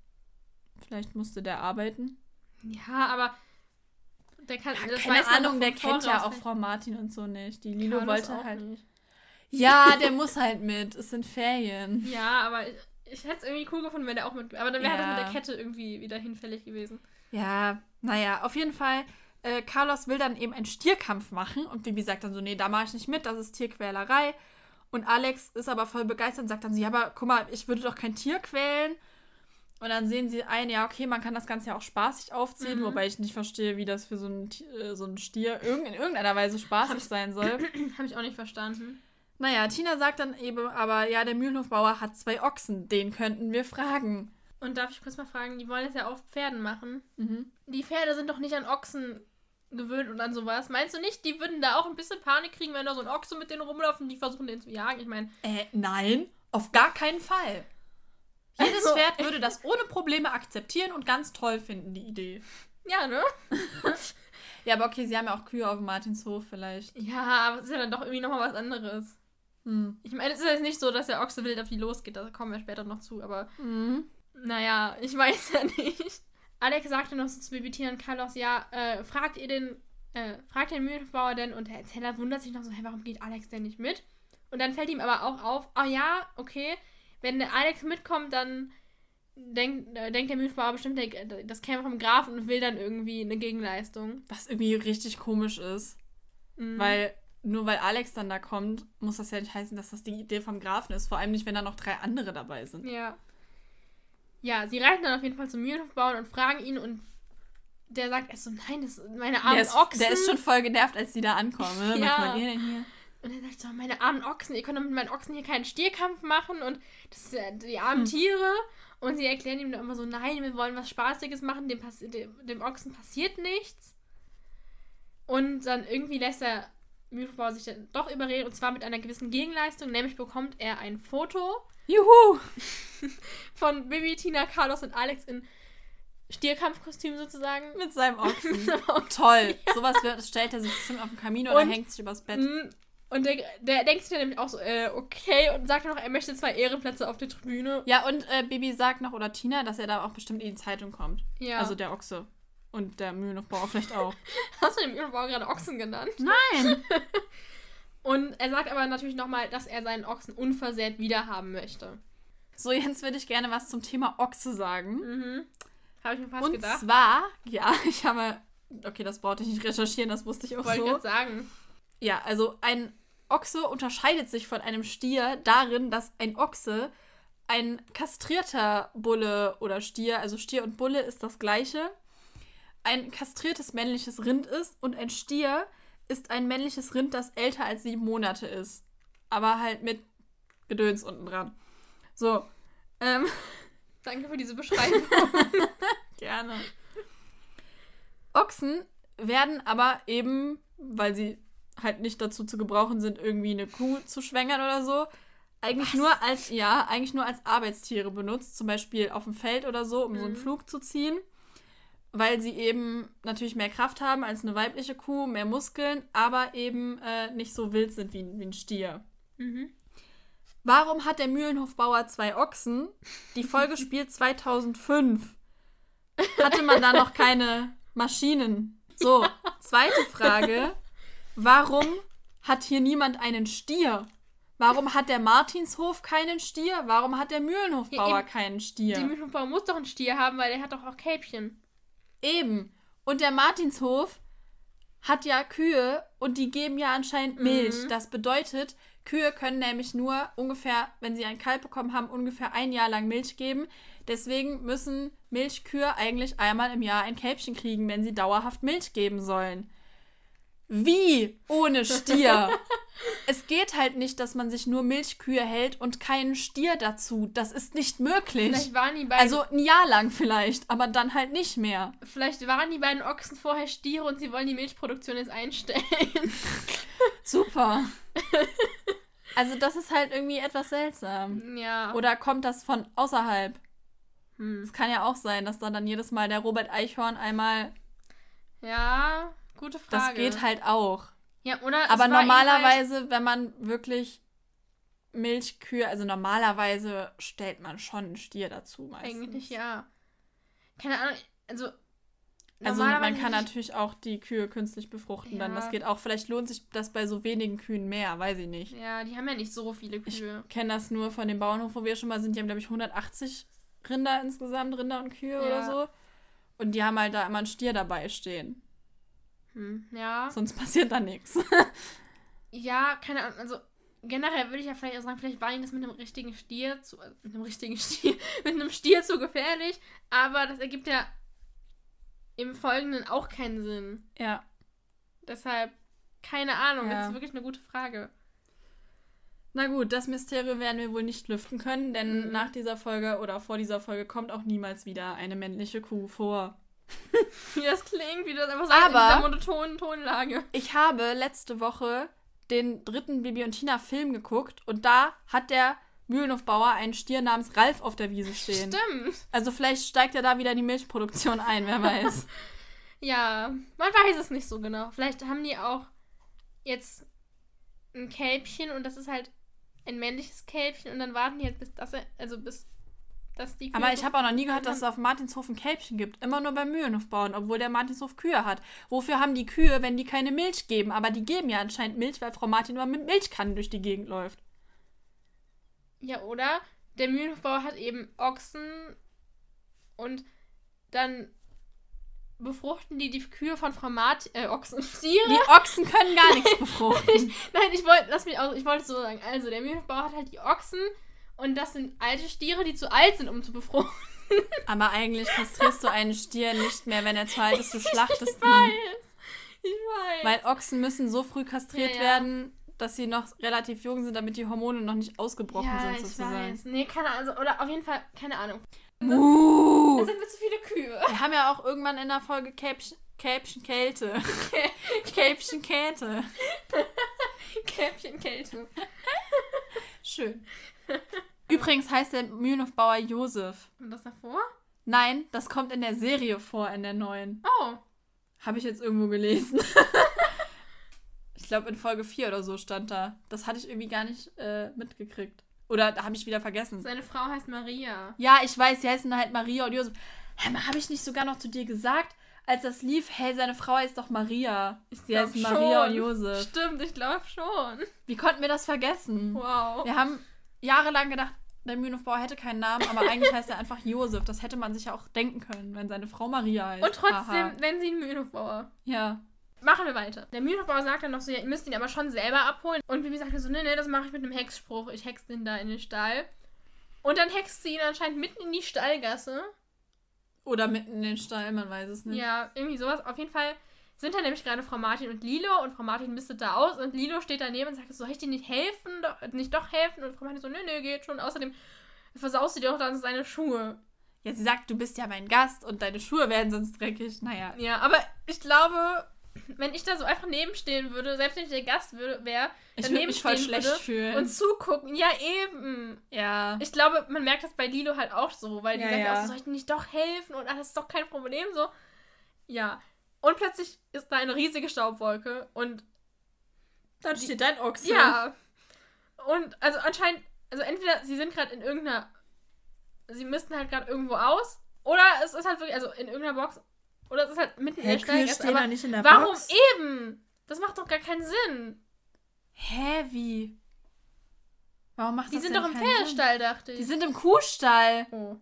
Vielleicht musste der arbeiten. Ja, aber der kann. das Keine Ahnung, der kennt ja auch Frau Martin und so nicht. Die Lilo Carlos wollte halt. nicht. Ja, der muss halt mit. Es sind Ferien. Ja, aber ich, ich hätte es irgendwie cool gefunden, wenn der auch mit. Aber dann wäre Ja. das mit der Kette irgendwie wieder hinfällig gewesen. Ja, naja, auf jeden Fall. Äh, Carlos will dann eben einen Stierkampf machen und Bibi sagt dann so, nee, da mache ich nicht mit, das ist Tierquälerei. Und Alex ist aber voll begeistert und sagt dann so, ja, aber guck mal, ich würde doch kein Tier quälen. Und dann sehen sie ein, ja, okay, man kann das Ganze ja auch spaßig aufziehen, Mhm. wobei ich nicht verstehe, wie das für so ein, Ti- äh, so ein Stier in irgendeiner Weise spaßig sein soll. Habe ich auch nicht verstanden. Naja, Tina sagt dann eben, aber ja, der Mühlenhofbauer hat zwei Ochsen, den könnten wir fragen. Und darf ich kurz mal fragen, die wollen es ja auf Pferden machen. Mhm. Die Pferde sind doch nicht an Ochsen gewöhnt und an sowas. Meinst du nicht, die würden da auch ein bisschen Panik kriegen, wenn da so ein Ochse mit denen rumläuft und die versuchen, den zu jagen? Ich meine, Äh, nein, auf gar keinen Fall. Jedes Also- Pferd würde das ohne Probleme akzeptieren und ganz toll finden, die Idee. ja, ne? Ja, aber okay, sie haben ja auch Kühe auf dem Martinshof vielleicht. Ja, aber es ist ja dann doch irgendwie nochmal was anderes. Hm. Ich meine, es ist jetzt nicht so, dass der Ochse wild auf die losgeht, da kommen wir später noch zu, aber Mhm. naja, ich weiß ja nicht. Alex sagte noch so zu Bibitina und Carlos, ja, äh, fragt ihr den, äh, fragt den Mühlenbauer denn und der Erzähler wundert sich noch so, hey, warum geht Alex denn nicht mit? Und dann fällt ihm aber auch auf, oh ja, okay, wenn Alex mitkommt, dann denkt, äh, denkt der Mühlenbauer bestimmt, der, das käme vom Graf und will dann irgendwie eine Gegenleistung. Was irgendwie richtig komisch ist. Mhm. Weil nur weil Alex dann da kommt, muss das ja nicht heißen, dass das die Idee vom Grafen ist. Vor allem nicht, wenn da noch drei andere dabei sind. Ja. Ja, sie reiten dann auf jeden Fall zum Mühlenhofbauern und fragen ihn und der sagt erst so, nein, das sind meine armen Der ist, Ochsen. der ist schon voll genervt, als die da ankommen. ne? Ja. Was ihr denn hier? Und er sagt so, meine armen Ochsen, ihr könnt doch mit meinen Ochsen hier keinen Stierkampf machen und das sind die armen Tiere. Und sie erklären ihm dann immer so, nein, wir wollen was Spaßiges machen, dem, dem, dem Ochsen passiert nichts. Und dann irgendwie lässt der Mühlenbauer sich dann doch überreden und zwar mit einer gewissen Gegenleistung, nämlich bekommt er ein Foto Juhu! von Bibi, Tina, Carlos und Alex in Stierkampfkostüm sozusagen. Mit seinem Ochsen. Toll. Sowas wird, stellt er sich bestimmt auf den Kamin oder Und- hängt sich übers Bett. Mm, Und der, der denkt sich dann nämlich auch so, äh, okay, und sagt dann noch, er möchte zwei Ehrenplätze auf der Tribüne. Ja, und äh, Bibi sagt noch, oder Tina, dass er da auch bestimmt in die Zeitung kommt. Ja. Also der Ochse. Und der Mühlenhofbauer vielleicht auch. Hast du dem Übelbauer gerade Ochsen genannt? Nein! Und er sagt aber natürlich nochmal, dass er seinen Ochsen unversehrt wiederhaben möchte. So, Jens würde ich gerne was zum Thema Ochse sagen. Mhm. Habe ich mir fast Und gedacht. zwar, ja, ich habe. Okay, das brauchte ich nicht recherchieren, das wusste ich auch Wollte ich so. gerade sagen. Ja, also ein Ochse unterscheidet sich von einem Stier darin, dass ein Ochse ein kastrierter Bulle oder Stier, also Stier und Bulle ist das gleiche, ein kastriertes männliches Rind ist und ein Stier ist ein männliches Rind, das älter als sieben Monate ist. Aber halt mit Gedöns unten dran. So. Ähm, Danke für diese Beschreibung. Gerne. Ochsen werden aber eben, weil sie halt nicht dazu zu gebrauchen sind, irgendwie eine Kuh zu schwängern oder so, eigentlich nur als, ja, eigentlich nur als Arbeitstiere benutzt, zum Beispiel auf dem Feld oder so, um so einen Mhm. Flug zu ziehen. Weil sie eben natürlich mehr Kraft haben als eine weibliche Kuh, mehr Muskeln, aber eben äh, nicht so wild sind wie, wie ein Stier. mhm. Warum hat der Mühlenhofbauer zwei Ochsen? Die Folge spielt 2005. Hatte man da noch keine Maschinen? So, zweite Frage. Warum hat hier niemand einen Stier? Warum hat der Martinshof keinen Stier? Warum hat der Mühlenhofbauer Ja, keinen Stier? Der Mühlenbauer muss doch einen Stier haben, weil der hat doch auch Kälbchen. Eben. Und der Martinshof hat ja Kühe und die geben ja anscheinend Milch. Mhm. Das bedeutet, Kühe können nämlich nur ungefähr, wenn sie ein Kalb bekommen haben, ungefähr ein Jahr lang Milch geben. Deswegen müssen Milchkühe eigentlich einmal im Jahr ein Kälbchen kriegen, wenn sie dauerhaft Milch geben sollen. Wie ohne Stier? es geht halt nicht, dass man sich nur Milchkühe hält und keinen Stier dazu. Das ist nicht möglich. Vielleicht waren die beiden, Also ein Jahr lang vielleicht, aber dann halt nicht mehr. vielleicht waren die beiden Ochsen vorher Stiere und sie wollen die Milchproduktion jetzt einstellen. Super. Also das ist halt irgendwie etwas seltsam. ja. Oder kommt das von außerhalb? Hm. Es kann ja auch sein, dass da dann jedes Mal der Robert Eichhorn einmal. Ja, gute Frage. Das geht halt auch. Ja, oder? Aber ihm Halt, normalerweise, wenn man wirklich Milchkühe, also normalerweise stellt man schon einen Stier dazu meistens. eigentlich ja. Keine Ahnung, also. Also man normalerweise kann ich- natürlich auch die Kühe künstlich befruchten, dann Ja. das geht auch. Vielleicht lohnt sich das bei so wenigen Kühen mehr, weiß ich nicht. Ja, die haben ja nicht so viele Ich Kühe. kenne das nur von dem Bauernhof, wo wir schon mal sind. Die haben, glaube ich, 180 Rinder insgesamt, Rinder und Kühe Ja. oder so. Und die haben halt da immer einen Stier dabei stehen. Hm, ja. Sonst passiert da nichts. Ja, keine Ahnung. Also generell würde ich ja vielleicht auch sagen, vielleicht war ihnen das mit einem richtigen Stier zu. äh, Mit einem richtigen Stier. mit einem Stier zu gefährlich. Aber das ergibt ja im Folgenden auch keinen Sinn. Ja. Deshalb, keine Ahnung. Ja. Das ist wirklich eine gute Frage. Na gut, das Mysterium werden wir wohl nicht lüften können, denn Mhm. nach dieser Folge oder vor dieser Folge kommt auch niemals wieder eine männliche Kuh vor. Wie das klingt, wie du das einfach sagst Aber- in dieser monotonen Tonlage. Ich habe letzte Woche den dritten Bibi und Tina Film geguckt und da hat der Mühlenhofbauer einen Stier namens Ralf auf der Wiese stehen. Stimmt. Also vielleicht steigt er da wieder in die Milchproduktion ein, wer weiß. Ja, man weiß es nicht so genau. Vielleicht haben die auch jetzt ein Kälbchen und das ist halt ein männliches Kälbchen und dann warten die halt bis das, also bis das die. Aber Kühe ich habe auch noch nie gehört, dass es auf Martinshof ein Kälbchen gibt. Immer nur beim Mühlenhofbauern, obwohl der Martinshof Kühe hat. Wofür haben die Kühe, wenn die keine Milch geben? Aber die geben ja anscheinend Milch, weil Frau Martin immer mit Milchkannen durch die Gegend läuft. Ja, oder? Der Mühlenhofbauer hat eben Ochsen und dann befruchten die die Kühe von Frau Martin, äh, Ochsen, Stiere. Die Ochsen können gar nichts befruchten. Nein, ich wollte, lass mich auch, ich wollte es so sagen. Also, der Mühlenhofbauer hat halt die Ochsen und das sind alte Stiere, die zu alt sind, um zu befruchten. Aber eigentlich kastrierst du einen Stier nicht mehr, wenn er zu alt ist. Du schlachtest Ich ihn. weiß. Ich weiß. Weil Ochsen müssen so früh kastriert Ja, ja. werden, dass sie noch relativ jung sind, damit die Hormone noch nicht ausgebrochen ja, sind, ich sozusagen. weiß. Nee, keine Ahnung. Also, oder auf jeden Fall, keine Ahnung. Uh. Da sind wir zu viele Kühe. Wir haben ja auch irgendwann in der Folge Kälbchen, Kälbchen Kälte. Kälbchen Kälte. Käppchen Kälte. Schön. Übrigens heißt der Mühlenhofbauer Josef. Und das davor? Nein, das kommt in der Serie vor, in der neuen. Oh. Habe ich jetzt irgendwo gelesen. ich glaube, in Folge 4 oder so stand da. Das hatte ich irgendwie gar nicht äh, mitgekriegt. Oder habe ich wieder vergessen. Seine Frau heißt Maria. Ja, ich weiß, sie heißen halt Maria und Josef. Hä, mal, habe ich nicht sogar noch zu dir gesagt, als das lief, hey, seine Frau heißt doch Maria. Sie glaub heißen Maria und Josef. Stimmt, ich glaube schon. Wie konnten wir das vergessen? Wow. Wir haben jahrelang gedacht, der Mühlenhofbauer hätte keinen Namen, aber eigentlich heißt er einfach Josef. Das hätte man sich ja auch denken können, wenn seine Frau Maria heißt. Und trotzdem, Haha. wenn sie einen Mühlenhofbauer. Ja. Machen wir weiter. Der Mühlenhofbauer sagt dann noch so, ja, ihr müsst ihn aber schon selber abholen. Und Bibi sagt dann so, nee, nee, das mache ich mit einem Hexspruch. Ich hex den da in den Stall. Und dann hext sie ihn anscheinend mitten in die Stallgasse. Oder mitten in den Stall, man weiß es nicht. Ja, irgendwie sowas. Auf jeden Fall sind da nämlich gerade Frau Martin und Lilo und Frau Martin mistet da aus und Lilo steht daneben und sagt, soll ich dir nicht helfen? Doch, nicht doch helfen? Und Frau Martin so, nö, nö, geht schon. Außerdem versaust du dir doch dann seine Schuhe. Ja, sie sagt, du bist ja mein Gast und deine Schuhe werden sonst dreckig. Naja. Ja, aber ich glaube, wenn ich da so einfach nebenstehen würde, selbst wenn ich der Gast würde, wäre, Ich würde mich voll schlecht fühlen. und zugucken. Ja, eben. ja. Ich glaube, man merkt das bei Lilo halt auch so, weil die Ja, sagt ja auch so, soll ich dir nicht doch helfen? Und ah, das ist doch kein Problem so. Ja. Und plötzlich ist da eine riesige Staubwolke und Dann steht dein Ochse. ja. Und also anscheinend, also entweder sie sind gerade in irgendeiner, sie müssten halt gerade irgendwo aus oder es ist halt wirklich, also in irgendeiner Box oder es ist halt mitten in Hä, der stehen Aber nicht in der warum Box? eben? Das macht doch gar keinen Sinn. Hä, wie? Warum macht Die das sind denn doch im? Pferdestall, dachte ich. Die sind im Kuhstall. oh.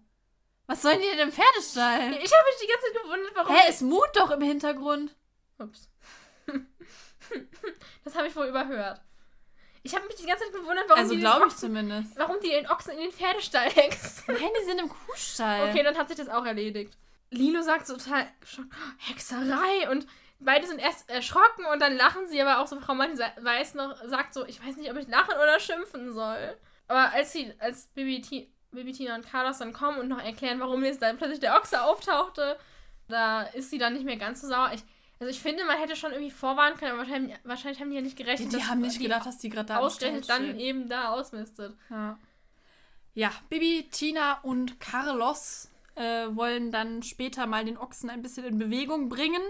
Was sollen die denn im Pferdestall? Ich habe mich die ganze Zeit gewundert, warum. Hä, ist Mut doch im Hintergrund. Ups. das habe ich wohl überhört. Ich habe mich die ganze Zeit gewundert, warum Also die glaube ich Ochsen, zumindest. warum die den Ochsen in den Pferdestall hext. Nein, die sind im Kuhstall. Okay, dann hat sich das auch erledigt. Lilo sagt so total "Oh, Hexerei und beide sind erst erschrocken und dann lachen sie, aber auch so Frau Martin weiß noch, sagt so, ich weiß nicht, ob ich lachen oder schimpfen soll. Aber als sie, als Bibi, Bibi Tina und Carlos dann kommen und noch erklären, warum jetzt dann plötzlich der Ochse auftauchte, da ist sie dann nicht mehr ganz so sauer. Ich, also ich finde, man hätte schon irgendwie vorwarnen können, aber wahrscheinlich, wahrscheinlich haben die ja nicht die, gerechnet, die dass haben nicht die gedacht, dass die gerade da ausgerechnet dann stehen. eben da ausmistet. Ja. ja, Bibi, Tina und Carlos äh, wollen dann später mal den Ochsen ein bisschen in Bewegung bringen.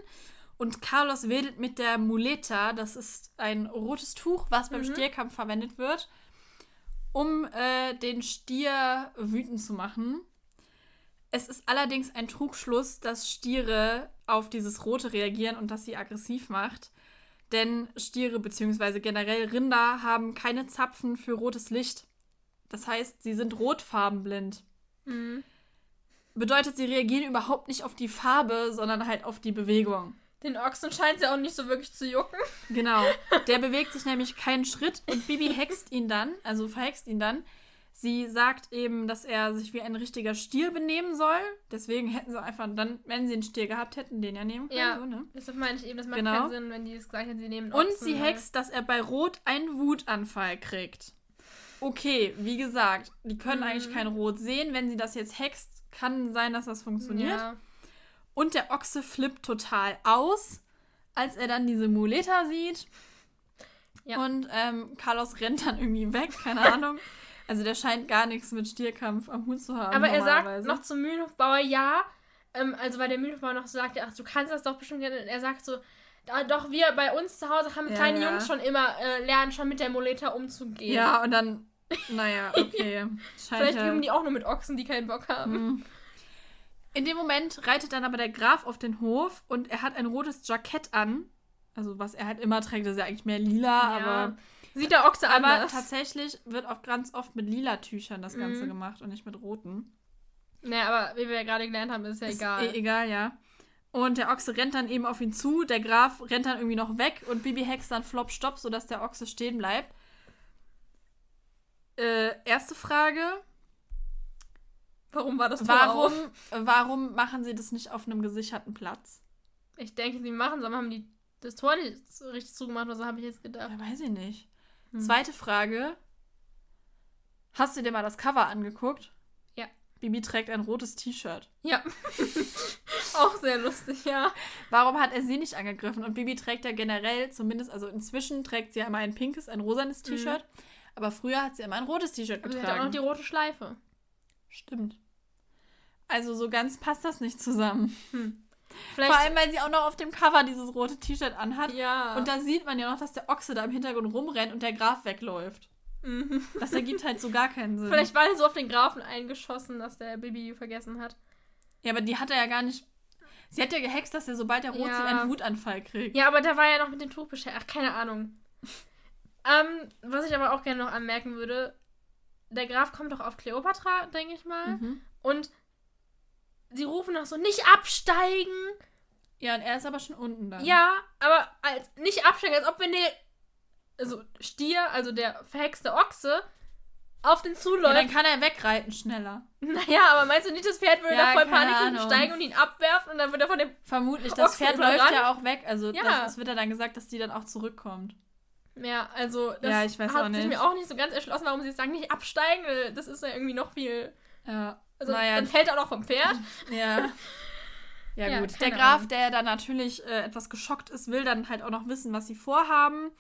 Und Carlos wedelt mit der Muleta, das ist ein rotes Tuch, was beim Mhm. Stierkampf verwendet wird, um äh, den Stier wütend zu machen. Es ist allerdings ein Trugschluss, dass Stiere auf dieses Rote reagieren und das sie aggressiv macht. Denn Stiere bzw. generell Rinder haben keine Zapfen für rotes Licht. Das heißt, sie sind rotfarbenblind. Mhm. Bedeutet, sie reagieren überhaupt nicht auf die Farbe, sondern halt auf die Bewegung. Den Ochsen scheint sie auch nicht so wirklich zu jucken. Genau. Der bewegt sich nämlich keinen Schritt und Bibi hext ihn dann, also verhext ihn dann. Sie sagt eben, dass er sich wie ein richtiger Stier benehmen soll. Deswegen hätten sie einfach dann, wenn sie einen Stier gehabt hätten, den ja nehmen können. Ja. So, ne? Deshalb meine ich eben, das macht Genau. keinen Sinn, wenn die es gesagt hätten, sie nehmen Und Ochsen, sie weil- hext, dass er bei Rot einen Wutanfall kriegt. okay, wie gesagt, die können Mhm. eigentlich kein Rot sehen. Wenn sie das jetzt hext, kann sein, dass das funktioniert. Ja. Und der Ochse flippt total aus, als er dann diese Muleta sieht. Ja. Und ähm, Carlos rennt dann irgendwie weg, keine Ahnung. Also der scheint gar nichts mit Stierkampf am Hut zu haben. Aber er sagt noch zum Mühlenhofbauer, ja, ähm, also weil der Mühlenhofbauer noch so sagt, ach, du kannst das doch bestimmt. gerne. Und er sagt so, da, doch wir bei uns zu Hause haben Ja, kleine ja. Jungs schon immer äh, lernen, schon mit der Moleta umzugehen. Ja, und dann, naja, okay. Vielleicht üben die auch nur mit Ochsen, die keinen Bock haben. In dem Moment reitet dann aber der Graf auf den Hof und er hat ein rotes Jackett an. Also was er halt immer trägt, das ist ja eigentlich mehr lila, aber, Sieht der Ochse aber anders. tatsächlich wird auch ganz oft mit lila Tüchern das Ganze Mhm. gemacht und nicht mit roten. Naja, aber wie wir ja gerade gelernt haben, ist ja Ist egal. eh egal, ja. Und der Ochse rennt dann eben auf ihn zu, der Graf rennt dann irgendwie noch weg und Bibi hext dann Flop Stopp, sodass der Ochse stehen bleibt. Äh, erste Frage. Warum war das Tor Warum, auf? warum machen sie das nicht auf einem gesicherten Platz? Ich denke, sie machen es, aber haben die das Tor nicht so richtig zugemacht oder so, habe ich jetzt gedacht. Ja, weiß ich nicht. Hm. Zweite Frage. Hast du dir mal das Cover angeguckt? Ja. Bibi trägt ein rotes T-Shirt. Ja. auch sehr lustig, ja. Warum hat er sie nicht angegriffen? Und Bibi trägt ja generell, zumindest, also inzwischen trägt sie ja immer ein pinkes, ein rosanes T-Shirt. Aber früher hat sie immer ein rotes T-Shirt Und sie hat auch noch getragen. die rote Schleife. Stimmt. Also so ganz passt das nicht zusammen. Vielleicht. Vor allem, weil sie auch noch auf dem Cover dieses rote T-Shirt anhat. ja. Und da sieht man ja noch, dass der Ochse da im Hintergrund rumrennt und der Graf wegläuft. Mhm. Das ergibt halt so gar keinen Sinn. Vielleicht war er so auf den Grafen eingeschossen, dass der Bibi vergessen hat. Ja, aber die hat er ja gar nicht. Sie hat ja gehext, dass er, sobald er rot Ja. sieht, einen Wutanfall kriegt. Ja, aber da war ja noch mit dem Tuch beschäftigt. Ach, keine Ahnung. ähm, was ich aber auch gerne noch anmerken würde, der Graf kommt doch auf Kleopatra, denke ich mal. Mhm. Und sie rufen noch so, nicht absteigen. Ja, und er ist aber schon unten dann. Ja, aber als, nicht absteigen, als ob wenn der also Stier, also der verhexte Ochse, auf den ja, zuläuft. dann kann er wegreiten schneller. naja, aber meinst du nicht, das Pferd würde Ja, da voll Panik steigen und ihn abwerfen und dann wird er von dem. Vermutlich. Das Ochsen Pferd läuft ja auch weg. Also Ja. das, das wird ja dann gesagt, dass die dann auch zurückkommt. Ja, also das Ja, ich weiß hat sich mir auch nicht so ganz erschlossen, warum sie jetzt sagen, nicht absteigen. weil Das ist ja irgendwie noch viel. Ja. Also naja, dann fällt er auch noch vom Pferd. ja. Ja, Ja, gut. Der Graf, Ahnung. der dann natürlich äh, etwas geschockt ist, will dann halt auch noch wissen, was sie vorhaben.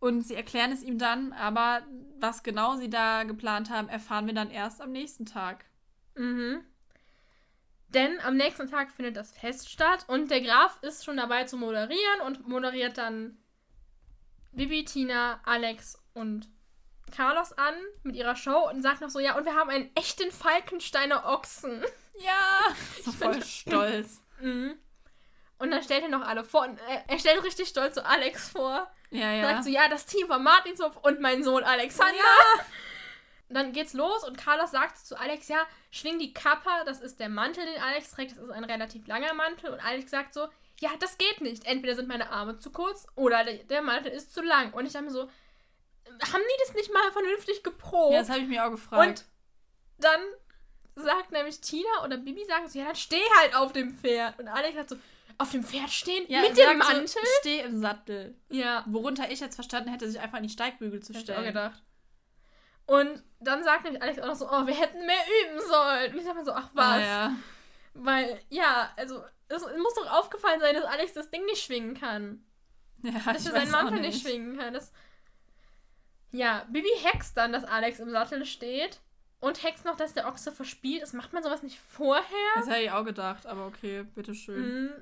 Und sie erklären es ihm dann, aber was genau sie da geplant haben, erfahren wir dann erst am nächsten Tag. Mhm. Denn am nächsten Tag findet das Fest statt und der Graf ist schon dabei zu moderieren und moderiert dann Bibi, Tina, Alex und Carlos an mit ihrer Show und sagt noch so, ja, und wir haben einen echten Falkensteiner Ochsen. Ja, so Ich voll find- stolz. Mhm. Und dann stellt er noch alle vor und er, er stellt richtig stolz so Alex vor. Ja, ja. Sagt so, ja, das Team von Martinshof und mein Sohn Alexander. Dann geht's los und Carlos sagt zu Alex, ja, schwing die Kappa, das ist der Mantel, den Alex trägt, das ist ein relativ langer Mantel. Und Alex sagt so, ja, das geht nicht. Entweder sind meine Arme zu kurz oder der, der Mantel ist zu lang. Und ich dachte mir so, haben die das nicht mal vernünftig geprobt? ja, das habe ich mir auch gefragt. und dann sagt nämlich Tina oder Bibi sagen so, ja, dann steh halt auf dem Pferd. Und Alex sagt so, auf dem Pferd stehen? ja, mit dem Mantel? So, steh im Sattel. ja. Worunter ich jetzt verstanden hätte, sich einfach an die Steigbügel zu Hab ich auch stellen. gedacht. Und dann sagt nämlich Alex auch noch so, oh, wir hätten mehr üben sollen. Und ich dachte mir so, ach was. Ah, ja. Weil, ja, also, es muss doch aufgefallen sein, dass Alex das Ding nicht schwingen kann. ja, Dass er seinen Mantel nicht. nicht schwingen kann. Das ja, Bibi hext dann, dass Alex im Sattel steht. Und hext noch, dass der Ochse verspielt ist. Macht man sowas nicht vorher? Das hätte ich auch gedacht, aber okay, bitteschön. Mhm.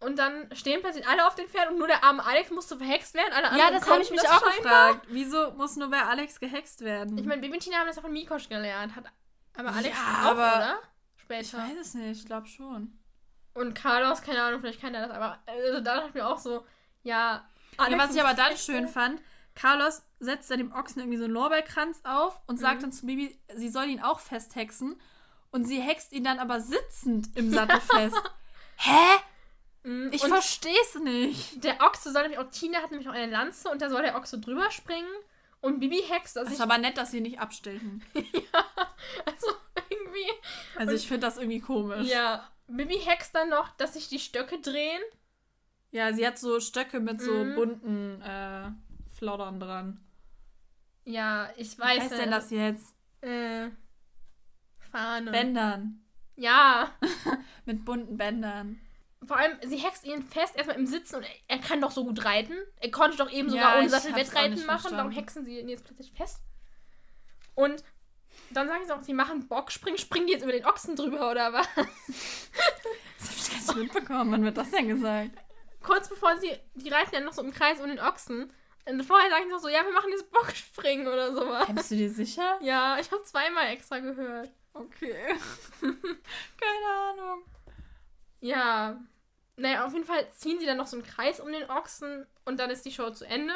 Und dann stehen plötzlich alle auf den Pferd und nur der arme Alex musste verhext werden. Alle Ja, anderen das habe ich mich auch scheinbar. gefragt. Wieso muss nur bei Alex gehext werden? Ich meine, Bibi und Tina haben das ja von Mikosch gelernt. Hat aber Alex Ja, auch, aber- oder? ich Später. weiß es nicht, ich glaube schon. Und Carlos, keine Ahnung, vielleicht kann er das, aber also, da dachte ich mir auch so, ja. Alex Ja, was ich aber dann schön fand, Carlos setzt dann dem Ochsen irgendwie so einen Lorbeerkranz auf und sagt Mhm. dann zu Bibi, sie soll ihn auch festhexen. Und sie hext ihn dann aber sitzend im Sattel fest. Hä? Mhm, Ich und versteh's nicht. der Ochse soll nämlich auch, Tina hat nämlich noch eine Lanze und da soll der Ochse drüber springen und Bibi hext. Also, Das ist aber nett, dass sie nicht abstechen. also irgendwie. Also ich finde das irgendwie komisch. Ja. Bibi hext dann noch, dass sich die Stöcke drehen. Ja, sie hat so Stöcke mit so Mhm. bunten äh, Floddern dran. Ja, ich weiß. heißt ja, denn das jetzt? Äh, Fahne. Bändern. Ja. Mit bunten Bändern. Vor allem, sie hext ihn fest erstmal im Sitzen und er, kann doch so gut reiten. Er konnte doch eben sogar Ja, ohne Sattel Wettreiten machen. Warum hexen sie ihn jetzt plötzlich fest? Und dann sagen sie auch, sie machen Bockspringen. Springen die jetzt über den Ochsen drüber oder was? Das hab ich gar nicht mitbekommen. Wann wird das denn gesagt? Kurz bevor sie, die reiten dann noch so im Kreis um den Ochsen. Und vorher sagen sie noch so, ja, wir machen jetzt Bockspringen oder sowas. Bist du dir sicher? Ja, ich habe zweimal extra gehört. Okay. Keine Ahnung. Ja. Naja, auf jeden Fall ziehen sie dann noch so einen Kreis um den Ochsen und dann ist die Show zu Ende.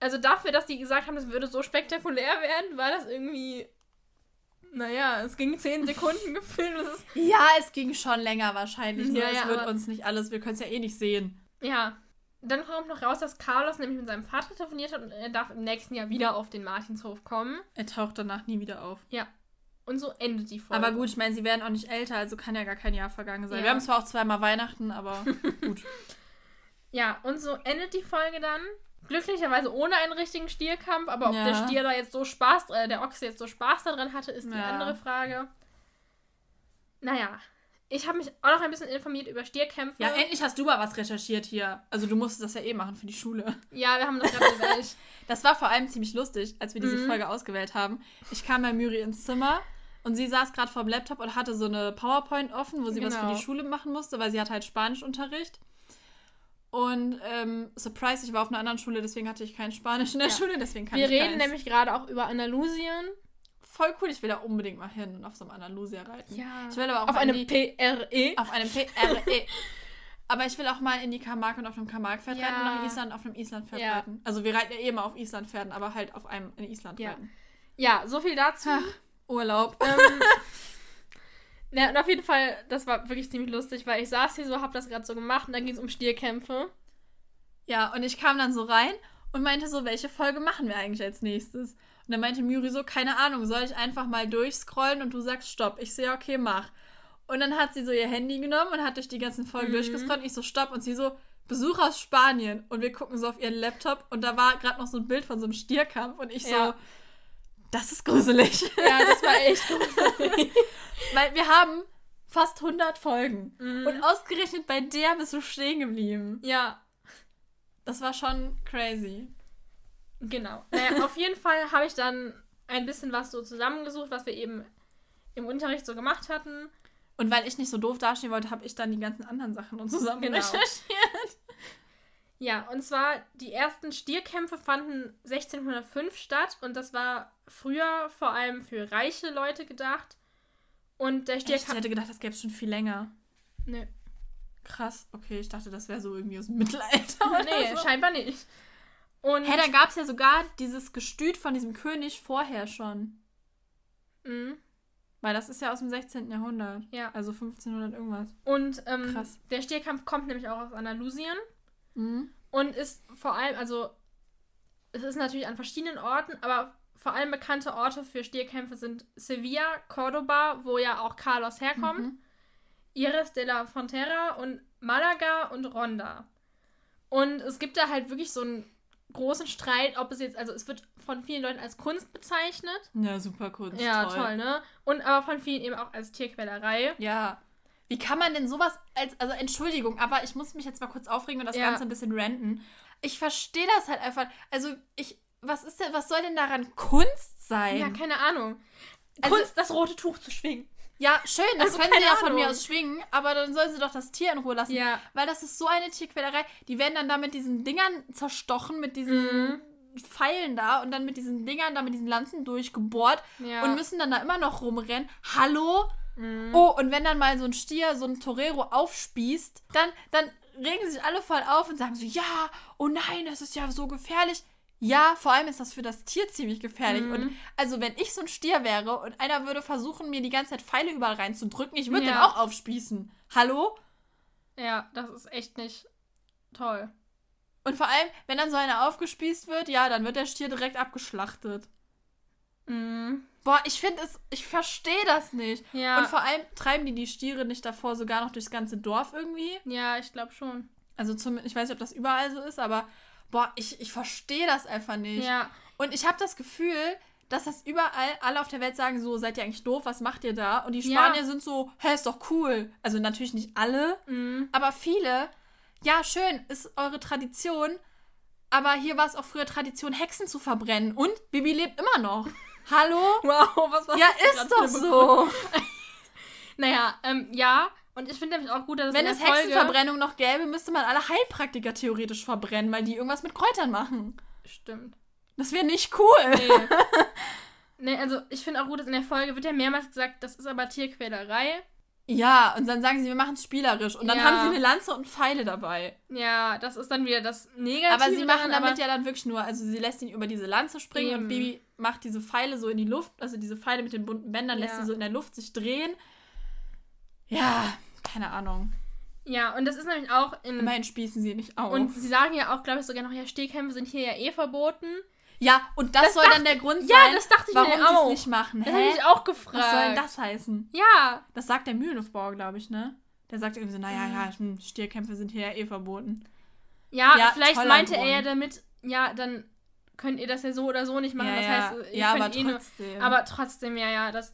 Also dafür, dass die gesagt haben, das würde so spektakulär werden, war das irgendwie. Naja, es ging 10 Sekunden Es ist, Ja, es ging schon länger wahrscheinlich. Ja, es ja, wird aber- uns nicht alles, wir können es ja eh nicht sehen. ja. Dann kommt noch raus, dass Carlos nämlich mit seinem Vater telefoniert hat und er darf im nächsten Jahr wieder auf den Martinshof kommen. Er taucht danach nie wieder auf. Ja. Und so endet die Folge. Aber gut, ich meine, sie werden auch nicht älter, also kann ja gar kein Jahr vergangen sein. Ja. Wir haben zwar auch zweimal Weihnachten, aber gut. Ja, und so endet die Folge dann. Glücklicherweise ohne einen richtigen Stierkampf, aber ob Ja. der Stier da jetzt so Spaß, äh, der Ochse jetzt so Spaß daran hatte, ist die Ja. andere Frage. Naja, ich habe mich auch noch ein bisschen informiert über Stierkämpfe. Ja, endlich hast du mal was recherchiert hier. Also du musstest das ja eh machen für die Schule. Ja, wir haben das gerade gewählt. Das war vor allem ziemlich lustig, als wir diese Mhm. Folge ausgewählt haben. Ich kam bei Müri ins Zimmer und sie saß gerade vor dem Laptop und hatte so eine PowerPoint offen, wo sie was für Genau. die Schule machen musste, weil sie hat halt Spanischunterricht. Und ähm, surprise, ich war auf einer anderen Schule, deswegen hatte ich kein Spanisch in der Ja. Schule, deswegen kann Wir ich reden keins. nämlich gerade auch über Andalusien. Voll cool, ich will da unbedingt mal hin und auf so einem Andalusia reiten. Ja. Ich will aber auch Auf mal in einem PRE. auf einem PRE. Aber ich will auch mal in die Camargue und auf einem Camargue-Pferd Ja. reiten und nach Island auf einem Island-Pferd Ja. reiten. Also wir reiten ja eh immer auf Island-Pferden, aber halt auf einem in Island Ja. reiten. Ja, so viel dazu. Ach, Urlaub. ähm, ja, und auf jeden Fall, das war wirklich ziemlich lustig, weil ich saß hier so, hab das gerade so gemacht und dann ging es um Stierkämpfe. Ja, und ich kam dann so rein und meinte so, welche Folge machen wir eigentlich als nächstes? Und dann meinte Muri so, keine Ahnung, soll ich einfach mal durchscrollen und du sagst Stopp? Ich so, ja, okay, mach. Und dann hat sie so ihr Handy genommen und hat durch die ganzen Folgen Mhm. durchgescrollt und ich so, Stopp. Und sie so, Besuch aus Spanien. Und wir gucken so auf ihren Laptop und da war gerade noch so ein Bild von so einem Stierkampf und ich so, Ja. das ist gruselig. Ja, das war echt gut. Weil wir haben fast 100 Folgen. Mhm. Und ausgerechnet bei der bist du stehen geblieben. ja, Das war schon crazy. Genau. Naja, auf jeden Fall habe ich dann ein bisschen was so zusammengesucht, was wir eben im Unterricht so gemacht hatten. Und weil ich nicht so doof dastehen wollte, habe ich dann die ganzen anderen Sachen und zusammen Genau. recherchiert. Ja, und zwar die ersten Stierkämpfe fanden 1605 statt und das war früher vor allem für reiche Leute gedacht. Und der Ich Stierkampf. hätte gedacht, das gäbe es schon viel länger. Nö. Krass, okay, ich dachte, das wäre so irgendwie aus dem Mittelalter. oder Nee, so. scheinbar nicht. Und. Hä, da gab es ja sogar dieses Gestüt von diesem König vorher schon. Mhm. Weil das ist ja aus dem 16. Jahrhundert. Ja. Also 1500 irgendwas. Und ähm, Krass. der Stierkampf kommt nämlich auch aus Andalusien Mhm. und ist vor allem, also es ist natürlich an verschiedenen Orten, aber vor allem bekannte Orte für Stierkämpfe sind Sevilla, Cordoba, wo ja auch Carlos herkommt, Mhm. Iris de la Frontera und Malaga und Ronda. Und es gibt da halt wirklich so einen großen Streit, ob es jetzt, also es wird von vielen Leuten als Kunst bezeichnet. Ja, super Kunst. ja, toll. ne? Und aber von vielen eben auch als Tierquälerei. Ja. Wie kann man denn sowas als, also Entschuldigung, aber ich muss mich jetzt mal kurz aufregen und das Ja. Ganze ein bisschen ranten. Ich verstehe das halt einfach. Also ich, was ist denn, was soll denn daran Kunst sein? Ja, keine Ahnung. Also- Kunst, das rote Tuch zu schwingen. Ja, schön, das Also, können sie ja von mir aus schwingen, aber dann sollen sie doch das Tier in Ruhe lassen. Ja. Weil das ist so eine Tierquälerei. Die werden dann da mit diesen Dingern zerstochen, mit diesen Mhm. Pfeilen da und dann mit diesen Dingern da mit diesen Lanzen durchgebohrt Ja. und müssen dann da immer noch rumrennen. Hallo? Mhm. Oh, und wenn dann mal so ein Stier, so ein Torero aufspießt, dann, dann regen sich alle voll auf und sagen so, ja, oh nein, das ist ja so gefährlich. Ja, vor allem ist das für das Tier ziemlich gefährlich. Mhm. Und also, wenn ich so ein Stier wäre und einer würde versuchen, mir die ganze Zeit Pfeile überall reinzudrücken, ich würde Ja. den auch aufspießen. Hallo? Ja, das ist echt nicht toll. Und vor allem, wenn dann so einer aufgespießt wird, ja, dann wird der Stier direkt abgeschlachtet. Mhm. Boah, ich finde es, ich verstehe das nicht. Ja. Und vor allem treiben die die Stiere nicht davor sogar noch durchs ganze Dorf irgendwie. ja, ich glaube schon. Also zum, ich weiß nicht, ob das überall so ist, aber boah, ich, ich verstehe das einfach nicht. Ja. Und ich habe das Gefühl, dass das überall alle auf der Welt sagen, so, seid ihr eigentlich doof, was macht ihr da? Und die Ja. Spanier sind so, hä, ist doch cool. Also natürlich nicht alle, Mhm. aber viele, ja, schön, ist eure Tradition, aber hier war es auch früher Tradition, Hexen zu verbrennen. Und Bibi lebt immer noch. Hallo? Wow, was war Ja, das ist gerade doch so. Naja, ähm, ja. Und ich finde nämlich auch gut, dass es Wenn es. Hexenverbrennung noch gäbe, müsste man alle Heilpraktiker theoretisch verbrennen, weil die irgendwas mit Kräutern machen. Stimmt. Das wäre nicht cool. Nee. nee, also ich finde auch gut, dass in der Folge wird ja mehrmals gesagt, das ist aber Tierquälerei. Ja, und dann sagen sie, wir machen es spielerisch. Und dann Ja. haben sie eine Lanze und Pfeile dabei. Ja, das ist dann wieder das Negative. Aber sie machen daran, damit ja dann wirklich nur, also sie lässt ihn über diese Lanze springen Eben. und Bibi macht diese Pfeile so in die Luft, also diese Pfeile mit den bunten Bändern lässt Ja. sie so in der Luft sich drehen. Ja, keine Ahnung. Ja, und das ist nämlich auch in... Immerhin spießen sie nicht auf. und sie sagen ja auch, glaube ich, sogar noch, ja, Stehkämpfe sind hier ja eh verboten. ja, und das, Das soll dann der Grund Ja, sein, das dachte ich warum sie es auch. nicht machen. Das habe Hä? ich auch gefragt. Was soll denn das heißen? Ja. Das sagt der Mühlenhofbauer, glaube ich, ne? Der sagt irgendwie so, naja, Mhm. ja, hm, Stierkämpfe sind hier ja eh verboten. Ja, Ja, vielleicht meinte er ja damit, ja, dann könnt ihr das ja so oder so nicht machen. ja, das ja, heißt, ihr ja könnt aber eh nur... trotzdem. Aber trotzdem, ja, ja, das.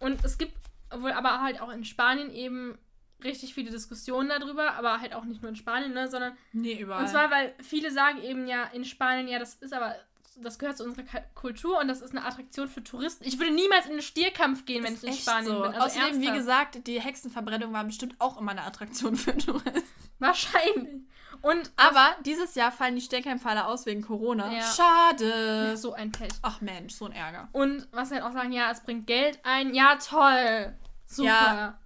Und es gibt wohl aber halt auch in Spanien eben richtig viele Diskussionen darüber, aber halt auch nicht nur in Spanien, ne, sondern nee, überall. und zwar, weil viele sagen eben ja in Spanien, ja, das ist aber das gehört zu unserer Kultur und das ist eine Attraktion für Touristen. Ich würde niemals in einen Stierkampf gehen, wenn Ist ich in Spanien so. bin. Also Außerdem, wie ernsthaft. gesagt, die Hexenverbrennung war bestimmt auch immer eine Attraktion für Touristen. wahrscheinlich. Und Aber dieses Jahr fallen die Stierkämpfe aus wegen Corona. Ja. Schade. so ein Pech. Ach Mensch, so ein Ärger. Und was sie halt auch sagen, ja, es bringt Geld ein. Ja, toll. Super. Ja.